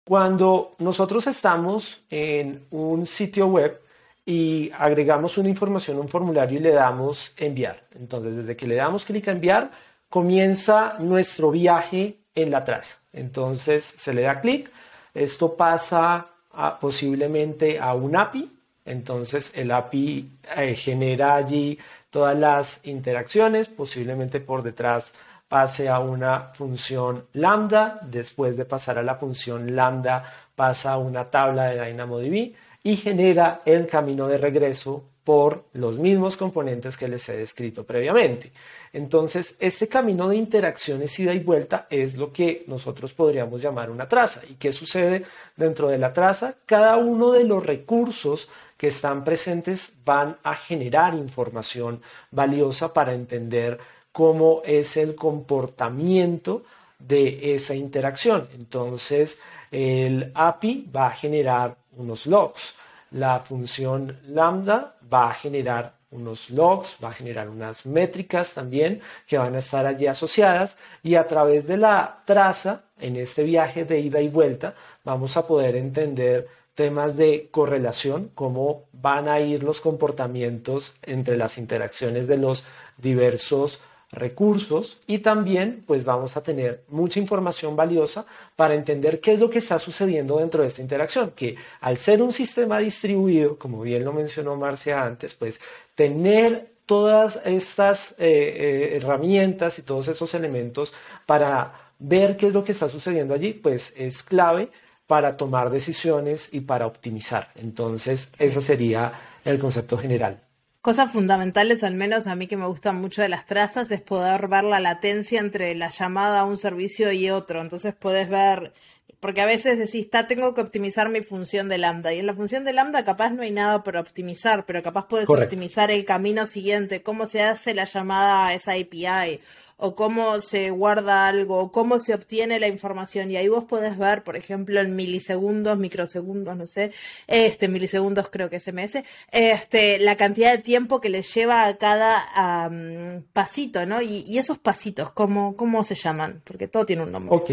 Cuando nosotros estamos en un sitio web y agregamos una información un formulario y le damos enviar. Entonces, desde que le damos clic a enviar, comienza nuestro viaje en la traza. Entonces, se le da clic, esto pasa posiblemente a un API. Entonces el API eh, genera allí todas las interacciones, posiblemente por detrás pase a una función lambda, después de pasar a la función lambda pasa a una tabla de DynamoDB y genera el camino de regreso por los mismos componentes que les he descrito previamente. Entonces, este camino de interacciones ida y vuelta es lo que nosotros podríamos llamar una traza. ¿Y qué sucede dentro de la traza? Cada uno de los recursos que están presentes van a generar información valiosa para entender cómo es el comportamiento de esa interacción. Entonces, el API va a generar unos logs la función lambda va a generar unos logs, va a generar unas métricas también que van a estar allí asociadas y a través de la traza en este viaje de ida y vuelta vamos a poder entender temas de correlación, cómo van a ir los comportamientos entre las interacciones de los diversos recursos y también pues vamos a tener mucha información valiosa para entender qué es lo que está sucediendo dentro de esta interacción, que al ser un sistema distribuido, como bien lo mencionó Marcia antes, pues tener todas estas eh, eh, herramientas y todos esos elementos para ver qué es lo que está sucediendo allí, pues es clave para tomar decisiones y para optimizar. Entonces, ese sería el concepto general. Cosas fundamentales, al menos a mí que me gustan mucho de las trazas, es poder ver la latencia entre la llamada a un servicio y otro. Entonces puedes ver, porque a veces decís, está, tengo que optimizar mi función de lambda. Y en la función de lambda capaz no hay nada por optimizar, pero capaz puedes optimizar el camino siguiente, cómo se hace la llamada a esa API o cómo se guarda algo, o cómo se obtiene la información. Y ahí vos podés ver, por ejemplo, en milisegundos, microsegundos, no sé, este, milisegundos creo que es MS, este, la cantidad de tiempo que le lleva a cada pasito, ¿no? Y, esos pasitos, ¿cómo, ¿cómo se llaman? Porque todo tiene un nombre. Ok,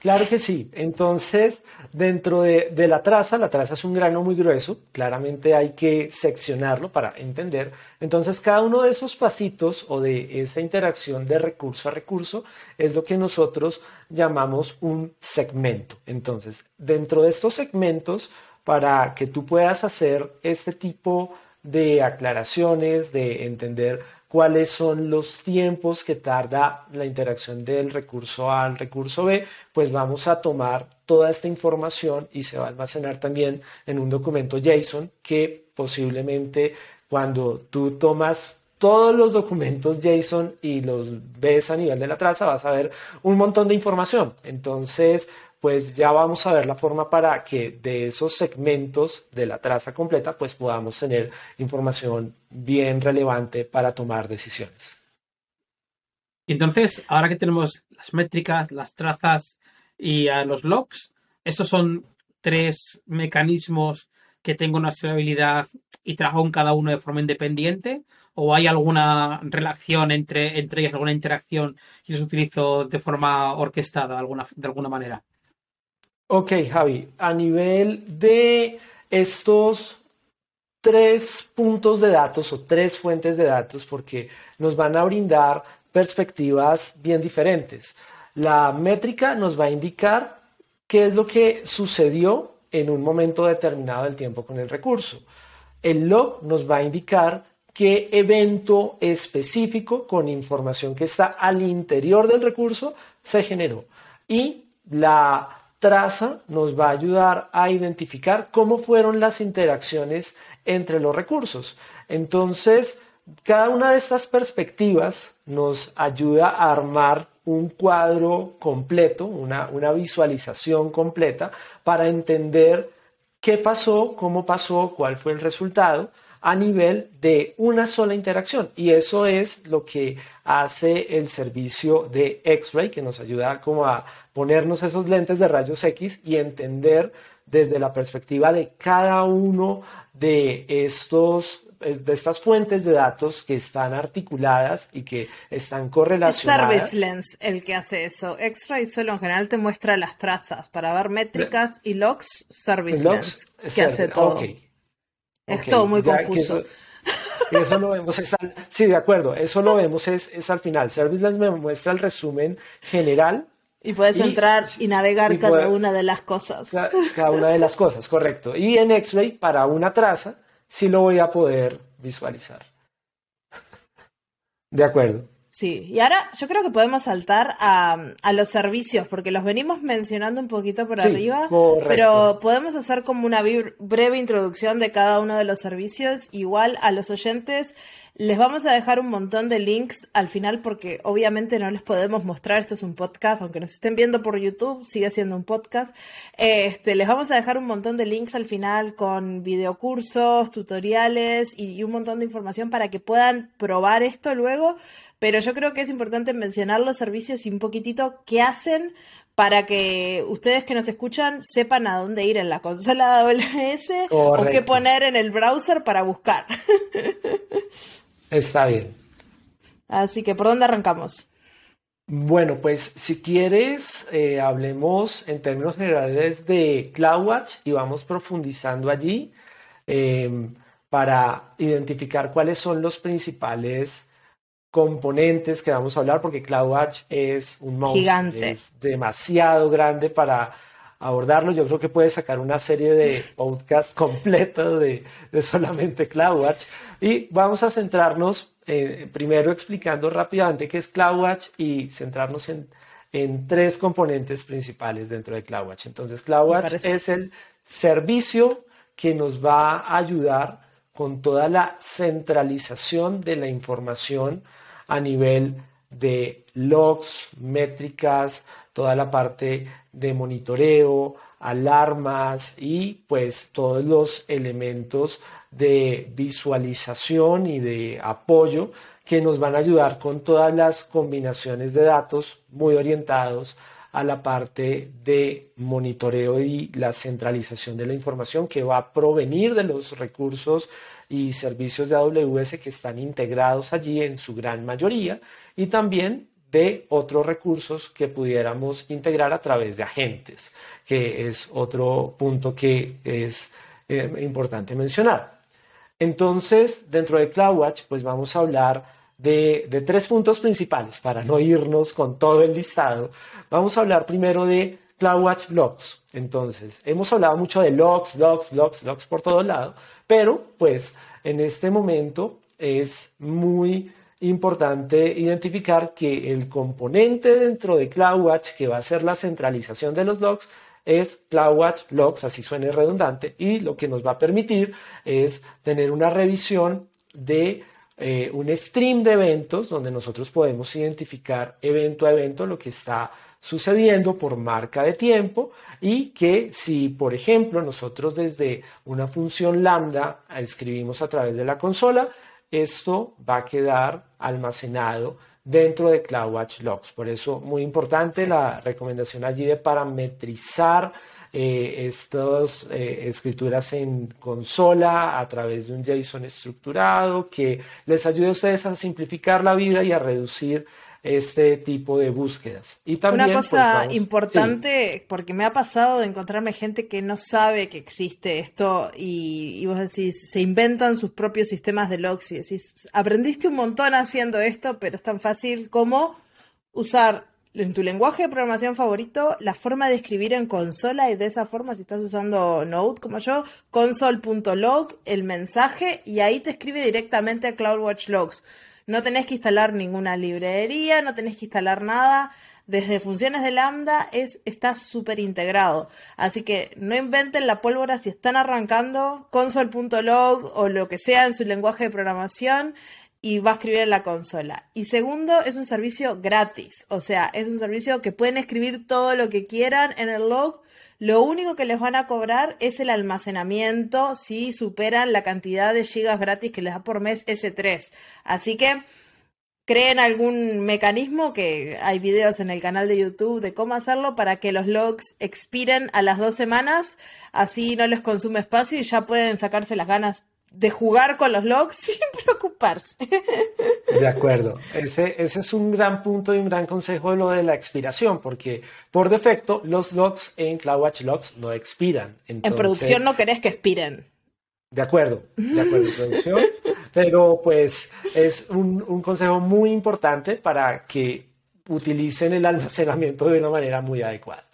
claro que sí. Entonces, dentro de, de la traza, la traza es un grano muy grueso, claramente hay que seccionarlo para entender. Entonces, cada uno de esos pasitos o de esa interacción de recurso a recurso, es lo que nosotros llamamos un segmento. Entonces, dentro de estos segmentos, para que tú puedas hacer este tipo de aclaraciones, de entender cuáles son los tiempos que tarda la interacción del recurso A al recurso B, pues vamos a tomar toda esta información y se va a almacenar también en un documento JSON que posiblemente cuando tú tomas todos los documentos JSON y los ves a nivel de la traza, vas a ver un montón de información. Entonces, pues ya vamos a ver la forma para que de esos segmentos de la traza completa, pues podamos tener información bien relevante para tomar decisiones. Entonces, ahora que tenemos las métricas, las trazas y los logs, estos son tres mecanismos que tengo una estabilidad y trabajo en cada uno de forma independiente? ¿O hay alguna relación entre, entre ellas, alguna interacción y los utilizo de forma orquestada alguna, de alguna manera? Ok, Javi, a nivel de estos tres puntos de datos o tres fuentes de datos, porque nos van a brindar perspectivas bien diferentes. La métrica nos va a indicar qué es lo que sucedió en un momento determinado del tiempo con el recurso. El log nos va a indicar qué evento específico con información que está al interior del recurso se generó. Y la traza nos va a ayudar a identificar cómo fueron las interacciones entre los recursos. Entonces, cada una de estas perspectivas nos ayuda a armar un cuadro completo, una, una visualización completa para entender qué pasó, cómo pasó, cuál fue el resultado a nivel de una sola interacción. Y eso es lo que hace el servicio de X-Ray, que nos ayuda como a ponernos esos lentes de rayos X y entender desde la perspectiva de cada uno de estos de estas fuentes de datos que están articuladas y que están correlacionadas. Es Service Lens el que hace eso. X-Ray solo en general te muestra las trazas para ver métricas y logs. Service Lens que hace todo. Es todo muy confuso. Eso, lo vemos, sí, de acuerdo, eso lo vemos es, es al final. Service Lens me muestra el resumen general y puedes entrar y navegar cada una de las cosas. cada, una de las cosas, correcto. Y en X-Ray, para una traza, sí lo voy a poder visualizar. De acuerdo. Sí, y ahora yo creo que podemos saltar a, los servicios, porque los venimos mencionando un poquito por arriba, pero podemos hacer como una breve introducción de cada uno de los servicios. Igual a los oyentes les vamos a dejar un montón de links al final porque obviamente no les podemos mostrar, esto es un podcast, aunque nos estén viendo por YouTube, sigue siendo un podcast. Este, les vamos a dejar un montón de links al final con videocursos, tutoriales y, un montón de información para que puedan probar esto luego. Pero yo creo que es importante mencionar los servicios y un poquitito qué hacen para que ustedes que nos escuchan sepan a dónde ir en la consola AWS o qué poner en el browser para buscar. Está bien. Así que, ¿por dónde arrancamos? Bueno, pues si quieres, eh, hablemos en términos generales de CloudWatch y vamos profundizando allí em, para identificar cuáles son los principales componentes que vamos a hablar, porque CloudWatch es un monstruo, Gigante. es demasiado grande para abordarlo. Yo creo que puede sacar una serie de podcast completo de, solamente CloudWatch. Y vamos a centrarnos eh, primero explicando rápidamente qué es CloudWatch y centrarnos en, en tres componentes principales dentro de CloudWatch. Entonces, CloudWatch es el servicio que nos va a ayudar con toda la centralización de la información a nivel de logs, métricas, toda la parte de monitoreo, alarmas y pues todos los elementos de visualización y de apoyo que nos van a ayudar con todas las combinaciones de datos muy orientados a la parte de monitoreo y la centralización de la información que va a provenir de los recursos y servicios de AWS que están integrados allí en su gran mayoría. Y también de otros recursos que pudiéramos integrar a través de agentes, que es otro punto que es eh, importante mencionar. Entonces, dentro de CloudWatch, pues vamos a hablar de, de, tres puntos principales para no irnos con todo el listado. Vamos a hablar primero de CloudWatch Logs. Entonces, hemos hablado mucho de logs, logs, logs, logs por todo lado, pero pues en este momento es muy importante identificar que el componente dentro de CloudWatch que va a ser la centralización de los logs es CloudWatch Logs, así suene redundante, y lo que nos va a permitir es tener una revisión de eh, un stream de eventos donde nosotros podemos identificar evento a evento lo que está sucediendo por marca de tiempo y que si, por ejemplo, nosotros desde una función lambda escribimos a través de la consola, esto va a quedar almacenado dentro de CloudWatch Logs. Por eso, muy importante la recomendación allí de parametrizar eh, estas eh, escrituras en consola a través de un JSON estructurado que les ayude a ustedes a simplificar la vida y a reducir este tipo de búsquedas. Y también, Una cosa pues, importante, porque me ha pasado de encontrarme gente que no sabe que existe esto y, y, vos decís, se inventan sus propios sistemas de logs y decís, aprendiste un montón haciendo esto, pero es tan fácil como usar en tu lenguaje de programación favorito la forma de escribir en consola y de esa forma, si estás usando Node como yo, console.log, el mensaje y ahí te escribe directamente a CloudWatch Logs. No tenés que instalar ninguna librería, no tenés que instalar nada. Desde funciones de lambda es, está súper integrado. Así que no inventen la pólvora si están arrancando console.log o lo que sea en su lenguaje de programación y va a escribir en la consola. Y segundo, es un servicio gratis. O sea, es un servicio que pueden escribir todo lo que quieran en el log lo único que les van a cobrar es el almacenamiento si superan la cantidad de gigas gratis que les da por mes S3. Así que creen algún mecanismo que hay videos en el canal de YouTube de cómo hacerlo para que los logs expiren a las dos semanas, así no les consume espacio y ya pueden sacarse las ganas de jugar con los logs sin preocuparse. De acuerdo. Ese, ese es un gran punto y un gran consejo de lo de la expiración, porque por defecto los logs en CloudWatch Logs no expiran. en producción no querés que expiren. De acuerdo, de acuerdo en producción. pero pues es un, un consejo muy importante para que utilicen el almacenamiento de una manera muy adecuada.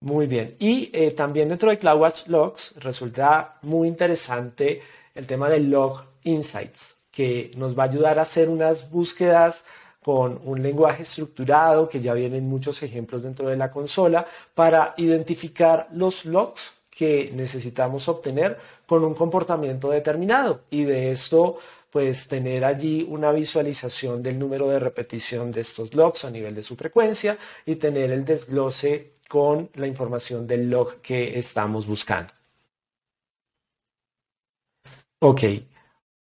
Muy bien. Y eh, también dentro de CloudWatch Logs resulta muy interesante el tema de Log Insights, que nos va a ayudar a hacer unas búsquedas con un lenguaje estructurado, que ya vienen muchos ejemplos dentro de la consola, para identificar los logs que necesitamos obtener con un comportamiento determinado. Y de esto, pues tener allí una visualización del número de repetición de estos logs a nivel de su frecuencia y tener el desglose con la información del log que estamos buscando. Ok.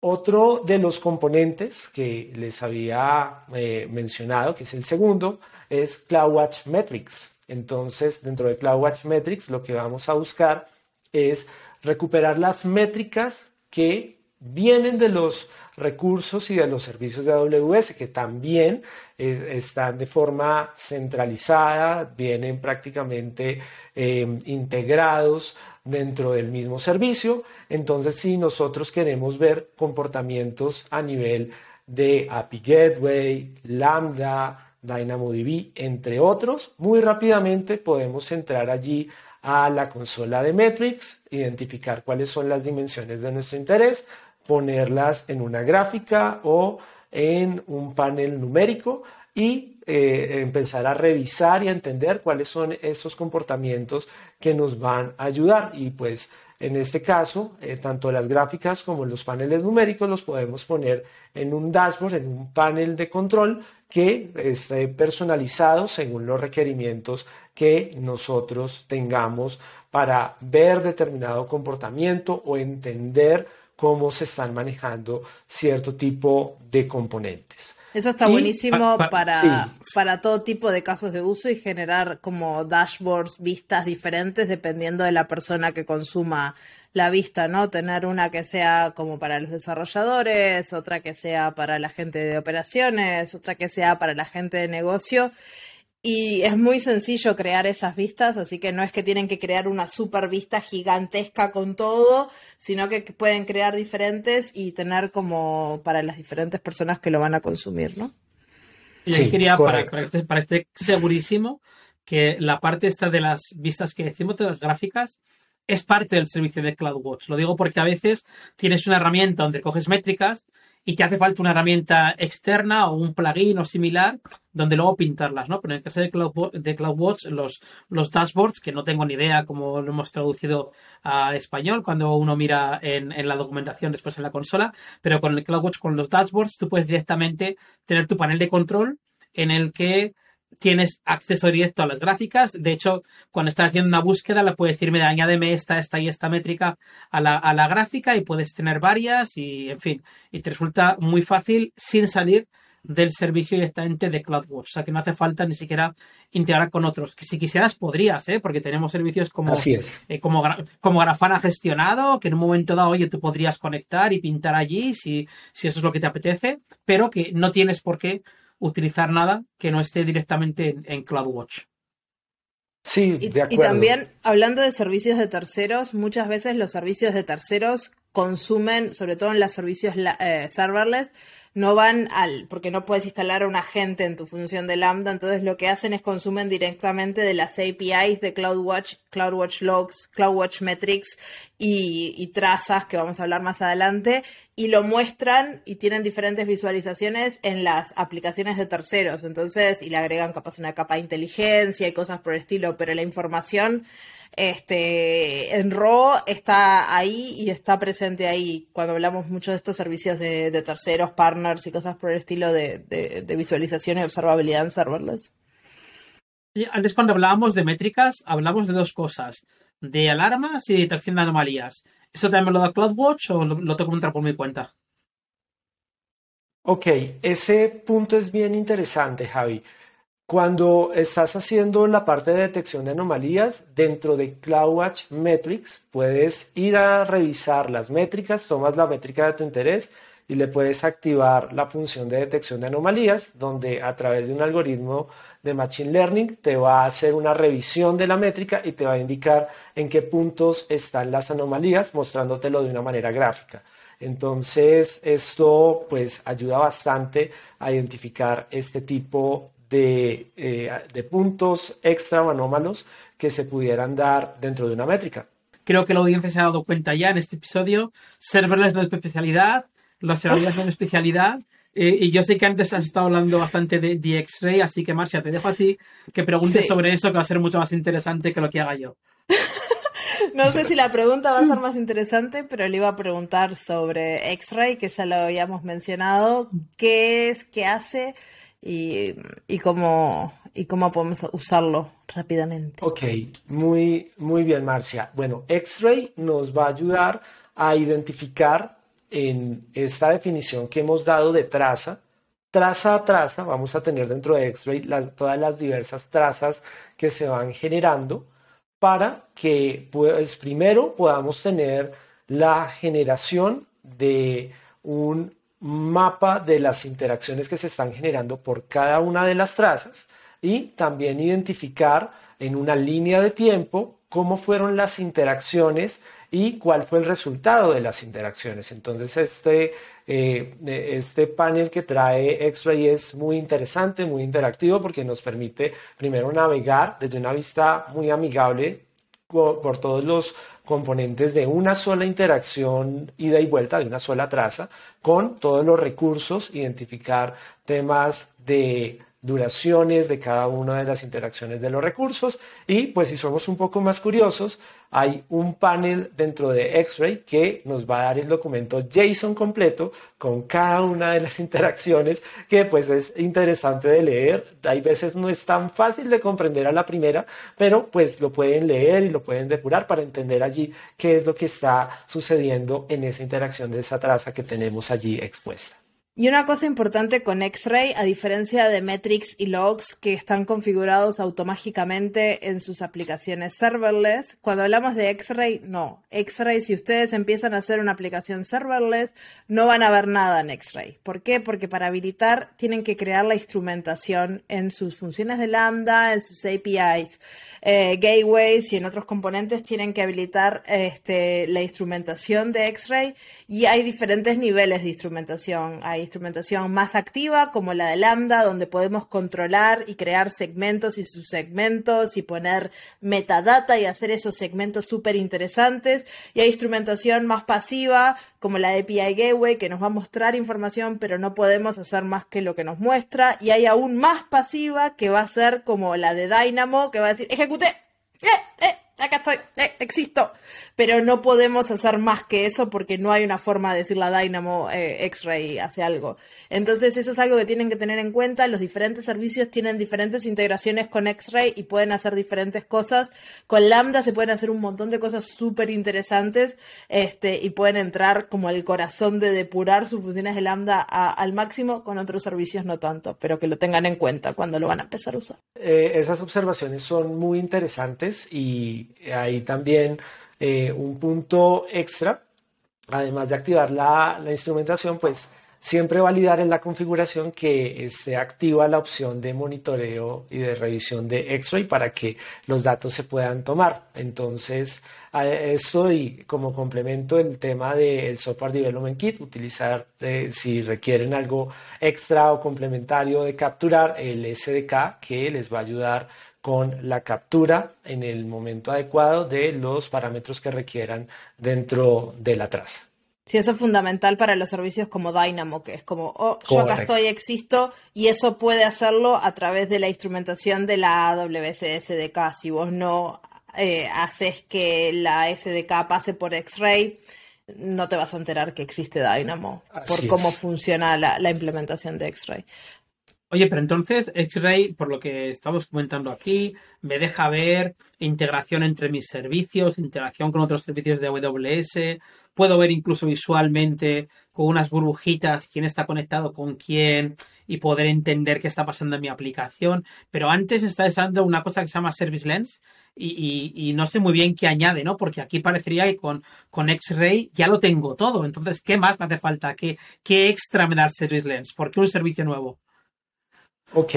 Otro de los componentes que les había eh, mencionado, que es el segundo, es CloudWatch Metrics. Entonces, dentro de CloudWatch Metrics, lo que vamos a buscar es recuperar las métricas que vienen de los recursos y de los servicios de AWS, que también eh, están de forma centralizada, vienen prácticamente eh, integrados dentro del mismo servicio. Entonces, si nosotros queremos ver comportamientos a nivel de API Gateway, Lambda, DynamoDB, entre otros, muy rápidamente podemos entrar allí a la consola de metrics, identificar cuáles son las dimensiones de nuestro interés, ponerlas en una gráfica o en un panel numérico y eh, empezar a revisar y a entender cuáles son esos comportamientos que nos van a ayudar. Y pues en este caso, eh, tanto las gráficas como los paneles numéricos los podemos poner en un dashboard, en un panel de control que esté personalizado según los requerimientos que nosotros tengamos para ver determinado comportamiento o entender cómo se están manejando cierto tipo de componentes. Eso está buenísimo para, para todo tipo de casos de uso y generar como dashboards, vistas diferentes dependiendo de la persona que consuma la vista, ¿no? Tener una que sea como para los desarrolladores, otra que sea para la gente de operaciones, otra que sea para la gente de negocio y es muy sencillo crear esas vistas, así que no es que tienen que crear una super vista gigantesca con todo, sino que pueden crear diferentes y tener como para las diferentes personas que lo van a consumir, ¿no? Y sí, quería, para, para, este, para este segurísimo, que la parte esta de las vistas que decimos de las gráficas es parte del servicio de CloudWatch. Lo digo porque a veces tienes una herramienta donde coges métricas y te hace falta una herramienta externa o un plugin o similar donde luego pintarlas, ¿no? Pero en el caso de, Cloud, de CloudWatch, los, los dashboards, que no tengo ni idea cómo lo hemos traducido a español cuando uno mira en, en la documentación después en la consola, pero con el CloudWatch, con los dashboards, tú puedes directamente tener tu panel de control en el que tienes acceso directo a las gráficas. De hecho, cuando estás haciendo una búsqueda, le puedes decir, mira, añádeme esta, esta y esta métrica a la, a la gráfica y puedes tener varias y, en fin, y te resulta muy fácil sin salir del servicio directamente de CloudWatch. O sea que no hace falta ni siquiera integrar con otros. Que si quisieras podrías, ¿eh? porque tenemos servicios como, eh, como, como Grafana gestionado, que en un momento dado, oye, tú podrías conectar y pintar allí si, si eso es lo que te apetece, pero que no tienes por qué utilizar nada que no esté directamente en, CloudWatch. Sí, de acuerdo. Y también, hablando de servicios de terceros, muchas veces los servicios de terceros consumen, sobre todo en los servicios eh, serverless, no van al, porque no puedes instalar a un agente en tu función de Lambda, entonces lo que hacen es consumen directamente de las APIs de CloudWatch, CloudWatch Logs, CloudWatch Metrics y, y trazas, que vamos a hablar más adelante, y lo muestran y tienen diferentes visualizaciones en las aplicaciones de terceros, entonces, y le agregan capaz una capa de inteligencia y cosas por el estilo, pero la información este, en RAW está ahí y está presente ahí. Cuando hablamos mucho de estos servicios de, terceros, partners y cosas por el estilo de, visualización y observabilidad en serverless. antes cuando hablábamos de métricas, hablamos de dos cosas, de alarmas y detección de anomalías. ¿Eso también me lo da CloudWatch o lo, lo tengo que entrar por mi cuenta? Ok, ese punto es bien interesante, Javi. Cuando estás haciendo la parte de detección de anomalías, dentro de CloudWatch Metrics puedes ir a revisar las métricas, tomas la métrica de tu interés y le puedes activar la función de detección de anomalías, donde a través de un algoritmo de Machine Learning te va a hacer una revisión de la métrica y te va a indicar en qué puntos están las anomalías, mostrándotelo de una manera gráfica. Entonces, esto pues ayuda bastante a identificar este tipo eh, de, puntos extra o anómalos que se pudieran dar dentro de una métrica. Creo que la audiencia se ha dado cuenta ya en este episodio. Serverless no es especialidad, los servidores no es especialidad. Eh, y yo sé que antes has estado hablando bastante de, de X-Ray, así que Marcia, te dejo a ti que preguntes sobre eso, que va a ser mucho más interesante que lo que haga yo. No sé si la pregunta va a ser más interesante, pero le iba a preguntar sobre X-Ray, que ya lo habíamos mencionado. ¿Qué es? ¿Qué hace? y, y, cómo, y cómo podemos usarlo rápidamente. Ok, muy, muy bien, Marcia. Bueno, X-Ray nos va a ayudar a identificar en esta definición que hemos dado de traza, traza a traza, vamos a tener dentro de X-Ray todas las diversas trazas que se van generando para que, pues, primero podamos tener la generación de un mapa de las interacciones que se están generando por cada una de las trazas y también identificar en una línea de tiempo cómo fueron las interacciones y cuál fue el resultado de las interacciones. Entonces, este, eh, este panel que trae X-Ray es muy interesante, muy interactivo, porque nos permite primero navegar desde una vista muy amigable por todos los componentes de una sola interacción ida y vuelta, de una sola traza, con todos los recursos, identificar temas de duraciones de cada una de las interacciones de los recursos. Y pues si somos un poco más curiosos hay un panel dentro de X-Ray que nos va a dar el documento JSON completo con cada una de las interacciones que pues es interesante de leer. Hay veces no es tan fácil de comprender a la primera pero pues lo pueden leer y lo pueden depurar para entender allí qué es lo que está sucediendo en esa interacción de esa traza que tenemos allí expuesta y una cosa importante con X-Ray, a diferencia de metrics y logs que están configurados automáticamente en sus aplicaciones serverless, cuando hablamos de X-Ray, no. X-Ray, si ustedes empiezan a hacer una aplicación serverless, no van a ver nada en X-Ray. ¿Por qué? Porque para habilitar tienen que crear la instrumentación en sus funciones de Lambda, en sus APIs, eh, gateways y en otros componentes tienen que habilitar este, la instrumentación de X-Ray y hay diferentes niveles de instrumentación. Hay instrumentación más activa, como la de Lambda, donde podemos controlar y crear segmentos y subsegmentos y poner metadata y hacer esos segmentos súper interesantes. Y hay instrumentación más pasiva, como la de API Gateway, que nos va a mostrar información, pero no podemos hacer más que lo que nos muestra. Y hay aún más pasiva, que va a ser como la de Dynamo, que va a decir, ejecute, eh, eh, acá estoy, eh, existo. Pero no podemos hacer más que eso porque no hay una forma de decir la Dynamo eh, X-Ray hace algo. Entonces eso es algo que tienen que tener en cuenta. Los diferentes servicios tienen diferentes integraciones con X-Ray y pueden hacer diferentes cosas. Con Lambda se pueden hacer un montón de cosas súper interesantes este, y pueden entrar como el corazón de depurar sus funciones de Lambda al máximo. Con otros servicios no tanto, pero que lo tengan en cuenta cuando lo van a empezar a usar. Eh, esas observaciones son muy interesantes y ahí también eh, un punto extra, además de activar la, instrumentación, pues siempre validar en la configuración que esté activa la opción de monitoreo y de revisión de X-Ray para que los datos se puedan tomar. Entonces, a eso y como complemento el tema del Software Development Kit, utilizar eh, si requieren algo extra o complementario de capturar el SDK que les va a ayudar con la captura en el momento adecuado de los parámetros que requieran dentro de la traza. Sí, eso es fundamental para los servicios como Dynamo, que es como, oh, yo acá estoy, existo, y eso puede hacerlo a través de la instrumentación de la AWS SDK. Si vos no eh, haces que la SDK pase por X-Ray, no te vas a enterar que existe Dynamo por cómo funciona la, la, implementación de X-Ray. Oye, pero entonces X-Ray, por lo que estamos comentando aquí, me deja ver integración entre mis servicios, integración con otros servicios de AWS, puedo ver incluso visualmente con unas burbujitas quién está conectado con quién y poder entender qué está pasando en mi aplicación. Pero antes está usando una cosa que se llama Service Lens y, no sé muy bien qué añade, ¿no? Porque aquí parecería que con, con X-Ray ya lo tengo todo. Entonces, ¿qué más me hace falta? ¿Qué, qué extra me da Service Lens? ¿Por qué un servicio nuevo? Ok,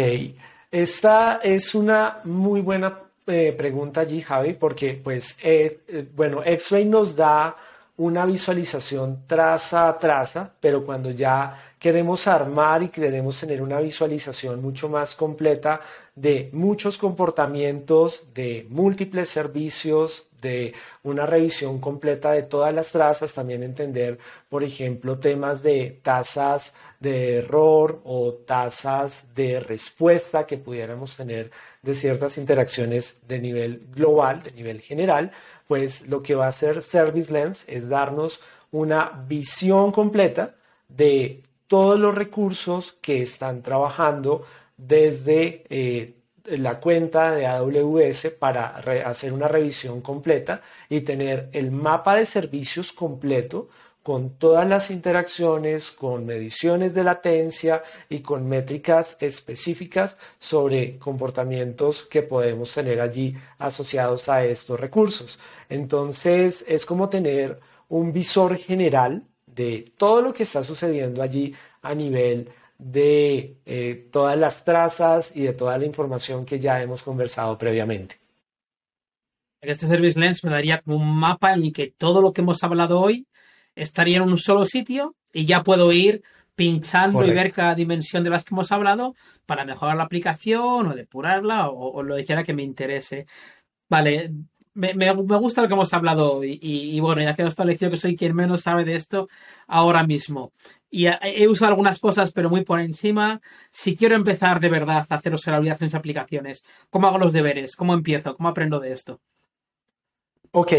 esta es una muy buena eh, pregunta allí, Javi, porque pues, eh, eh, bueno, X-Ray nos da una visualización traza a traza, pero cuando ya queremos armar y queremos tener una visualización mucho más completa de muchos comportamientos, de múltiples servicios, de una revisión completa de todas las trazas, también entender, por ejemplo, temas de tasas de error o tasas de respuesta que pudiéramos tener de ciertas interacciones de nivel global, de nivel general, pues lo que va a hacer Service Lens es darnos una visión completa de todos los recursos que están trabajando desde eh, la cuenta de AWS para hacer una revisión completa y tener el mapa de servicios completo con todas las interacciones, con mediciones de latencia y con métricas específicas sobre comportamientos que podemos tener allí asociados a estos recursos. Entonces es como tener un visor general de todo lo que está sucediendo allí a nivel de eh, todas las trazas y de toda la información que ya hemos conversado previamente. Este Service Lens me daría como un mapa en el que todo lo que hemos hablado hoy estaría en un solo sitio y ya puedo ir pinchando y ver cada dimensión de las que hemos hablado para mejorar la aplicación o depurarla o, lo que quiera que me interese. Vale, me, me, gusta lo que hemos hablado hoy y, bueno, ya quedado establecido que soy quien menos sabe de esto ahora mismo. Y he usado algunas cosas, pero muy por encima. Si quiero empezar de verdad a hacer observabilidad en mis aplicaciones, ¿cómo hago los deberes? ¿Cómo empiezo? ¿Cómo aprendo de esto? Ok,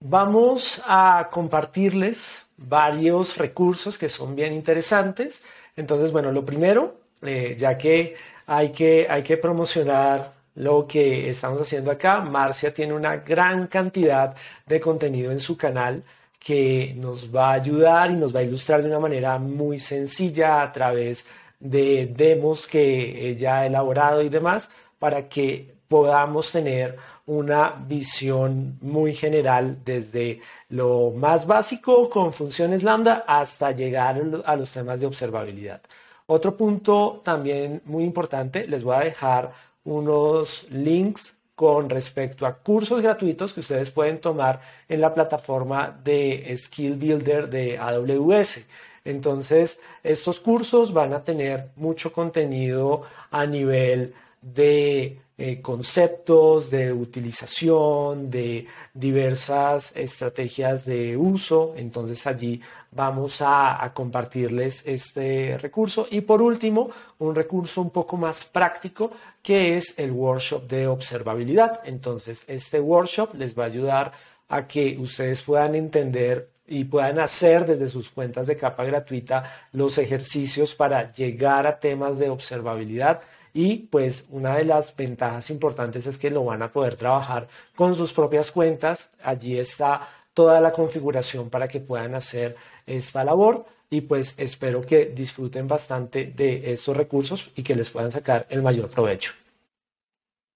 Vamos a compartirles varios recursos que son bien interesantes. Entonces, bueno, lo primero, eh, ya que hay, que hay que promocionar lo que estamos haciendo acá, Marcia tiene una gran cantidad de contenido en su canal que nos va a ayudar y nos va a ilustrar de una manera muy sencilla a través de demos que ella ha elaborado y demás para que podamos tener una visión muy general desde lo más básico con funciones lambda hasta llegar a los temas de observabilidad. Otro punto también muy importante, les voy a dejar unos links con respecto a cursos gratuitos que ustedes pueden tomar en la plataforma de Skill Builder de AWS. Entonces, estos cursos van a tener mucho contenido a nivel de eh, conceptos, de utilización, de diversas estrategias de uso. Entonces allí vamos a, a, compartirles este recurso. Y por último, un recurso un poco más práctico que es el workshop de observabilidad. Entonces, este workshop les va a ayudar a que ustedes puedan entender y puedan hacer desde sus cuentas de capa gratuita los ejercicios para llegar a temas de observabilidad y pues una de las ventajas importantes es que lo van a poder trabajar con sus propias cuentas. Allí está toda la configuración para que puedan hacer esta labor y pues espero que disfruten bastante de estos recursos y que les puedan sacar el mayor provecho.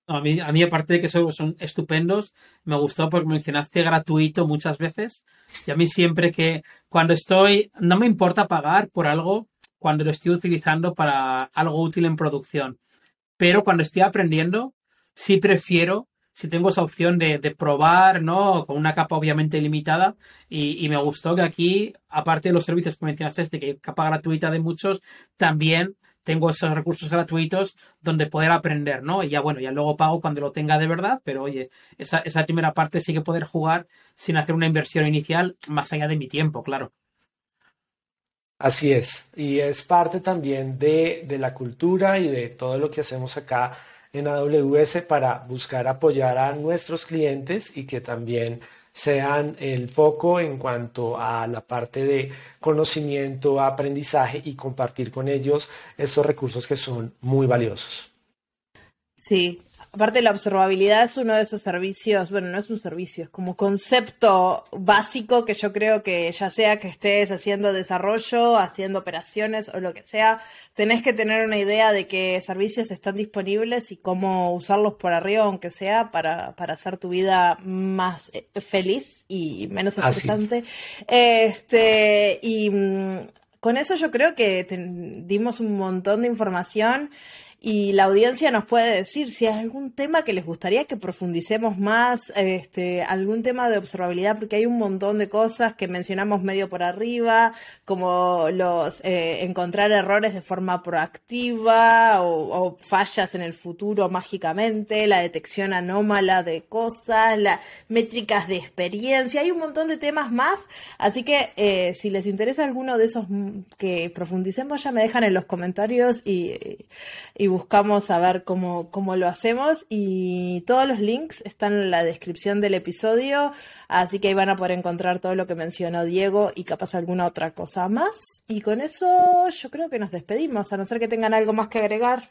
A mí, a mí, aparte de que son, son estupendos, me gustó porque mencionaste gratuito muchas veces. Y a mí siempre que cuando estoy, no me importa pagar por algo cuando lo estoy utilizando para algo útil en producción. Pero cuando estoy aprendiendo, sí prefiero, si tengo esa opción de, probar, ¿no? Con una capa obviamente limitada. Y, me gustó que aquí, aparte de los servicios que mencionaste, de que capa gratuita de muchos, también tengo esos recursos gratuitos donde poder aprender, ¿no? Y ya bueno, ya luego pago cuando lo tenga de verdad, pero oye, esa, esa primera parte sí que poder jugar sin hacer una inversión inicial más allá de mi tiempo, claro. Así es, y es parte también de, la cultura y de todo lo que hacemos acá en AWS para buscar apoyar a nuestros clientes y que también sean el foco en cuanto a la parte de conocimiento, aprendizaje y compartir con ellos estos recursos que son muy valiosos. Sí, Aparte, la observabilidad es uno de esos servicios, bueno, no es un servicio, es como concepto básico que yo creo que ya sea que estés haciendo desarrollo, haciendo operaciones o lo que sea, tenés que tener una idea de qué servicios están disponibles y cómo usarlos por arriba, aunque sea, para, para hacer tu vida más eh, feliz y menos estresante. Este, y mm, con eso yo creo que dimos un montón de información y la audiencia nos puede decir si hay algún tema que les gustaría que profundicemos más, este, algún tema de observabilidad, porque hay un montón de cosas que mencionamos medio por arriba, como los eh, encontrar errores de forma proactiva o, fallas en el futuro mágicamente, la detección anómala de cosas, las métricas de experiencia, hay un montón de temas más, así que eh, si les interesa alguno de esos que profundicemos ya me dejan en los comentarios y buscamos a ver cómo, cómo lo hacemos y todos los links están en la descripción del episodio, así que ahí van a poder encontrar todo lo que mencionó Diego y capaz alguna otra cosa más. Y con eso yo creo que nos despedimos, a no ser que tengan algo más que agregar.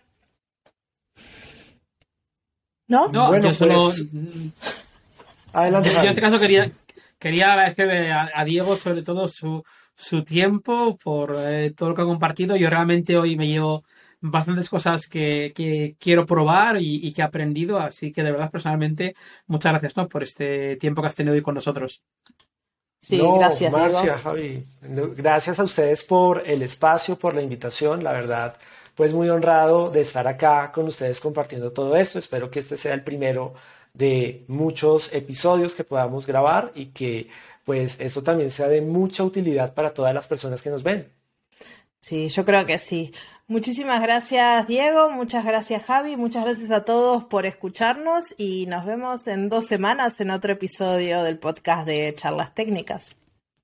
¿No? No, yo solo... Pues, adelante. Yo en este caso quería, quería agradecer a, Diego sobre todo su, su tiempo por eh, todo lo que ha compartido. Yo realmente hoy me llevo bastantes cosas que, quiero probar y, que he aprendido. Así que de verdad, personalmente, muchas gracias ¿no? por este tiempo que has tenido hoy con nosotros. Sí, gracias. Marcia, Javi, gracias a ustedes por el espacio, por la invitación. La verdad, pues muy honrado de estar acá con ustedes compartiendo todo esto. Espero que este sea el primero de muchos episodios que podamos grabar y que pues esto también sea de mucha utilidad para todas las personas que nos ven. Sí, yo creo que sí. Muchísimas gracias Diego, muchas gracias Javi, muchas gracias a todos por escucharnos y nos vemos en dos semanas en otro episodio del podcast de charlas técnicas.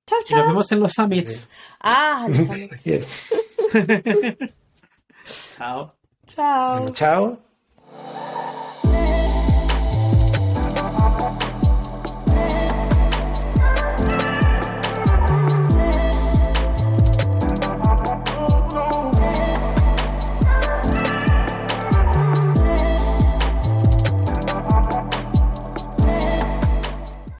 Chao, chao. Nos vemos en los summits. Ah, los summits. chao. Chao. chao.